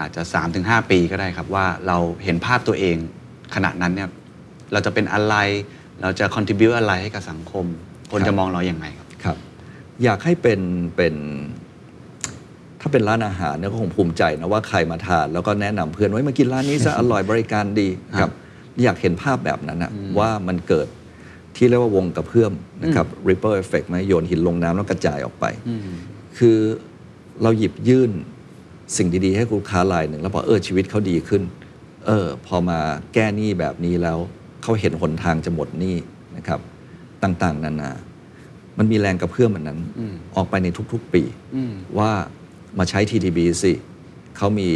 อาจจะ 3-5 ปีก็ได้ครับว่าเราเห็นภาพตัวเองขณะนั้นเนี่ยเราจะเป็นอะไร เราจะ contribu อะไรให้กับสังคม คนจะมองเราอย่างไงครับครับ อยากให้เป็นเป็นถ้าเป็นร้านอาหารเนี่ยก็คงภูมิใจนะว่าใครมาทานแล้วก็แนะนำเพื่อนไว้มากินร้านนี้ซะอร่อยบริการดีครับอยากเห็นภาพแบบนั้นนะว่ามันเกิดที่เรียกว่าวงกระเพื่อมนะครับ ripple effect ไหมโยนหินลงน้ำแล้วกระจายออกไป คือเราหยิบยื่น สิ่งดีๆ ให้ลูกค้ารายหนึ่งแล้วบอกเออชีวิตเขาดีขึ้น เออพอมาแก้หนี้แบบนี้แล้วเขาเห็นหนทางจะหมดหนี้นะครับต่างๆ นานา มันมีแรงกระเพื่อมอันนั้นอืมออกไปในทุกๆปีอืมว่ามาใช้ TTB สิเขามี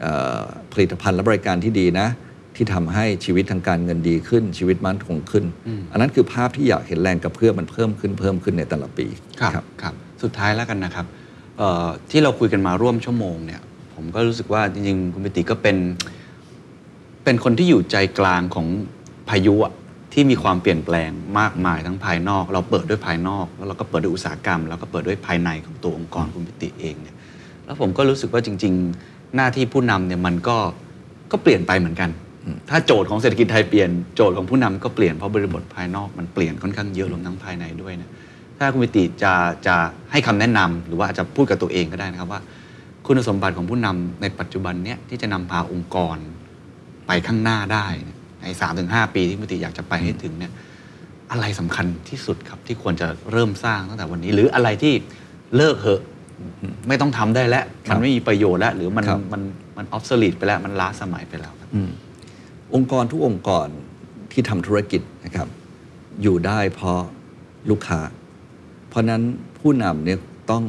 เอ่อผลิตภัณฑ์และบริการที่ดีนะ ที่ทำให้ชีวิตทางการเงินดีขึ้น ชีวิตมั่นคงขึ้น อันนั้นคือภาพที่อยากเห็นแรงกระเพื่อมมันเพิ่มขึ้นเพิ่มขึ้นในแต่ละปี ครับครับ สุดท้ายแล้วกันนะครับเอ่อ ที่เราคุยกันมาร่วมชั่วโมงเนี่ยผมก็รู้สึกว่าจริงๆคุณปิติก็เป็น เป็นคนที่อยู่ใจกลางของพายุอะที่มีความเปลี่ยนแปลงมากมายทั้งภายนอก เราเปิดด้วยภายนอก แล้วเราก็เปิดด้วยอุตสาหกรรม แล้วก็เปิดด้วยภายในของตัวองค์กรคุณปิติเองเนี่ยแล้วผมก็รู้สึกว่าจริง ๆ หน้าที่ผู้นำเนี่ยมันก็ก็เปลี่ยนไปเหมือนกัน ถ้าโจทย์ของเศรษฐกิจไทยเปลี่ยนโจทย์ของผู้นำก็เปลี่ยนเพราะบริบทภายนอกมันเปลี่ยนค่อนข้างเยอะรวมทั้งภายในด้วยเนี่ย ถ้าคุณปิติจะจะให้คำแนะนำหรือว่าอาจจะพูดกับตัวเองก็ได้นะครับว่า คุณสมบัติของผู้นำในปัจจุบันเนี่ยที่จะนำพาองค์กรไปข้างหน้าได้เนี่ยในสามถึงห้าปีที่คุณปิติอยากจะไปให้ถึงเนี่ยอะไรสำคัญที่สุดครับที่ควรจะเริ่มสร้างตั้งแต่วันนี้ หรืออะไรที่เลิกเหอะไม่ต้องทำได้แล้วครัมับนไม่มีประโยชน์แล้ว หรือมันครับมันมันออฟสลิดไปแล้วมันล้าสมัยไปแล้วครับอืมองค์กรทุกองค์กรที่ทำธุรกิจนะครับ อยู่ได้เพราะลูกค้า เพราะนั้นผู้นำเนี่ยต้อง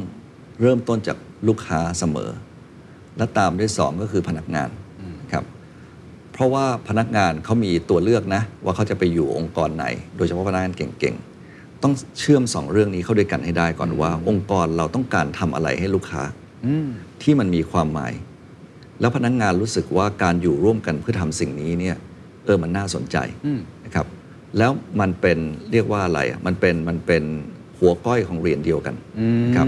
เริ่มต้นจากลูกค้าเสมอ และตามด้วยสองก็คือพนักงานครับเพราะว่าพนักงานเขามีตัวเลือกนะ ว่าเขาจะไปอยู่องค์กรไหน โดยเฉพาะพนักงานเก่งๆ ต้องเชื่อมสองเรื่องนี้เข้าด้วยกันให้ได้ก่อนว่า องค์กรเราต้องการทำอะไรให้ลูกค้าอืมที่มันมีความหมาย แล้วพนักงานรู้สึกว่าการอยู่ร่วมกันเพื่อทำสิ่งนี้เนี่ยเออมันน่าสนใจอืมนะครับแล้วมันเป็นเรียกว่าอะไรอะมันเป็นมันเป็น หัวก้อยของเหรียญเดียวกันอืมครับ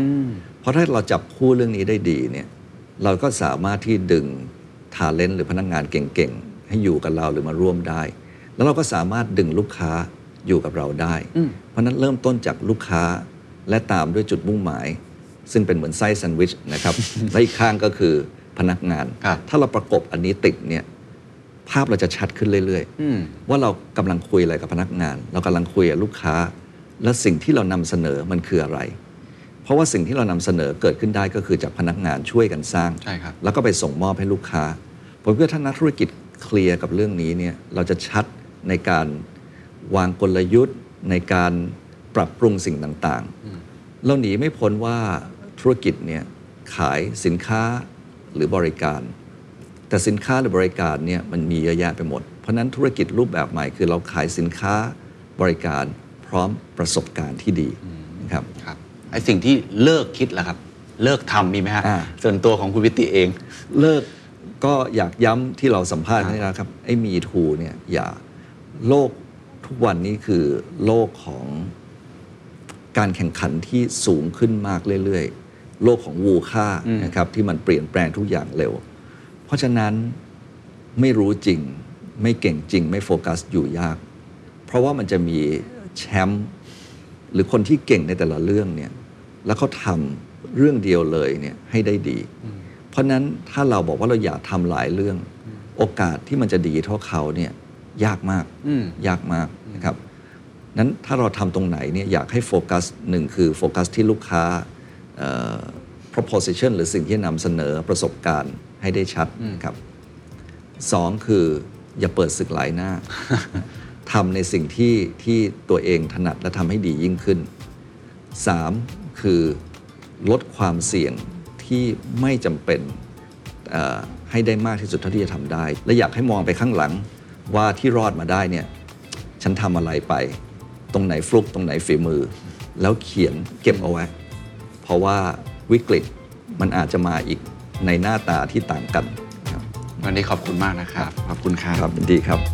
เพราะถ้าเราจับคู่เรื่องนี้ได้ดีเนี่ยเราก็สามารถที่ดึงทาเลนต์หรือพนักงานเก่งๆ ให้อยู่กับเราหรือมาร่วมได้ แล้วเราก็สามารถดึงลูกค้าอยู่กับเราได้อืมเพราะฉะนั้นเริ่มต้นจากลูกค้าและตามด้วยจุดมุ่งหมาย ซึ่งเป็นเหมือนไส้แซนด์วิชนะครับและอีกข้างก็คือพนักงานครับถ้าเราประกบอันนี้ติดเนี่ยภาพเราจะชัดขึ้นเรื่อยอืมๆว่าเรากำลังคุยอะไรกับพนักงาน เรากำลังคุยกับลูกค้า และสิ่งที่เรานำเสนอมันคืออะไร เพราะว่าสิ่งที่เรานำเสนอเกิดขึ้นได้ก็คือจากพนักงานช่วยกันสร้างใช่ครับแล้วก็ไปส่งมอบให้ลูกค้า ผมคิดว่าถ้านักธุรกิจเคลียร์กับเรื่องนี้เนี่ยเราจะชัดในการวางกลยุทธ์ในการปรับปรุงสิ่งต่างๆ เราหนีไม่พ้นว่าธุรกิจเนี่ยขายสินค้าหรือบริการ แต่สินค้าหรือบริการเนี่ยมันมีเยอะแยะไปหมด เพราะฉะนั้นธุรกิจรูปแบบใหม่คือเราขายสินค้าบริการ พร้อมประสบการณ์ที่ดีนะครับครับไอสิ่งที่เลิกคิดแล้วครับ เลิกทำมีไหมฮะอ่าส่วนตัวของคุณปิติเอง เลิกก็อยากย้ำที่เราสัมภาษณ์ครับนี่นะครับไอ้มีทูเนี่ยอย่าโลกทุกวันนี้คือโลกของการแข่งขันที่สูงขึ้นมากเรื่อยๆ โลกของวูค่านะครับที่มันเปลี่ยนแปลงทุกอย่างเร็ว เพราะฉะนั้นไม่รู้จริง ไม่เก่งจริง ไม่โฟกัสอยู่ยาก เพราะว่ามันจะมี แชมป์หรือคนที่เก่งในแต่ละเรื่องเนี่ยแล้วเขาทำเรื่องเดียวเลยเนี่ยให้ได้ดี เพราะฉะนั้นถ้าเราบอกว่าเราอยากทำหลายเรื่อง โอกาสที่มันจะดีเท่าเขาเนี่ยยากมากอืมยากมากนะครับนั้นถ้าเราทำตรงไหนเนี่ยอยากให้โฟกัสหนึ่งคือโฟกัสที่ลูกค้าเอ่อ proposition หรือสิ่งที่นำเสนอประสบการณ์ให้ได้ชัดนะครับสองคืออย่าเปิดศึกหลายหน้า ทำในสิ่งที่ที่ตัวเองถนัดและทำให้ดียิ่งขึ้นสามคือลดความเสี่ยงที่ไม่จำเป็นเอ่อให้ได้มากที่สุดเท่าที่จะทำได้ และอยากให้มองไปข้างหลังว่าที่รอดมาได้เนี่ยฉันทำอะไรไป ตรงไหนฟลุกตรงไหนฝีมือ แล้วเขียนเก็บเอาไว้ เพราะว่าวิกฤตมันอาจจะมาอีกในหน้าตาที่ต่างกันครับวันนี้ขอบคุณมากนะครับ ขอบคุณครับครับยินดีครับ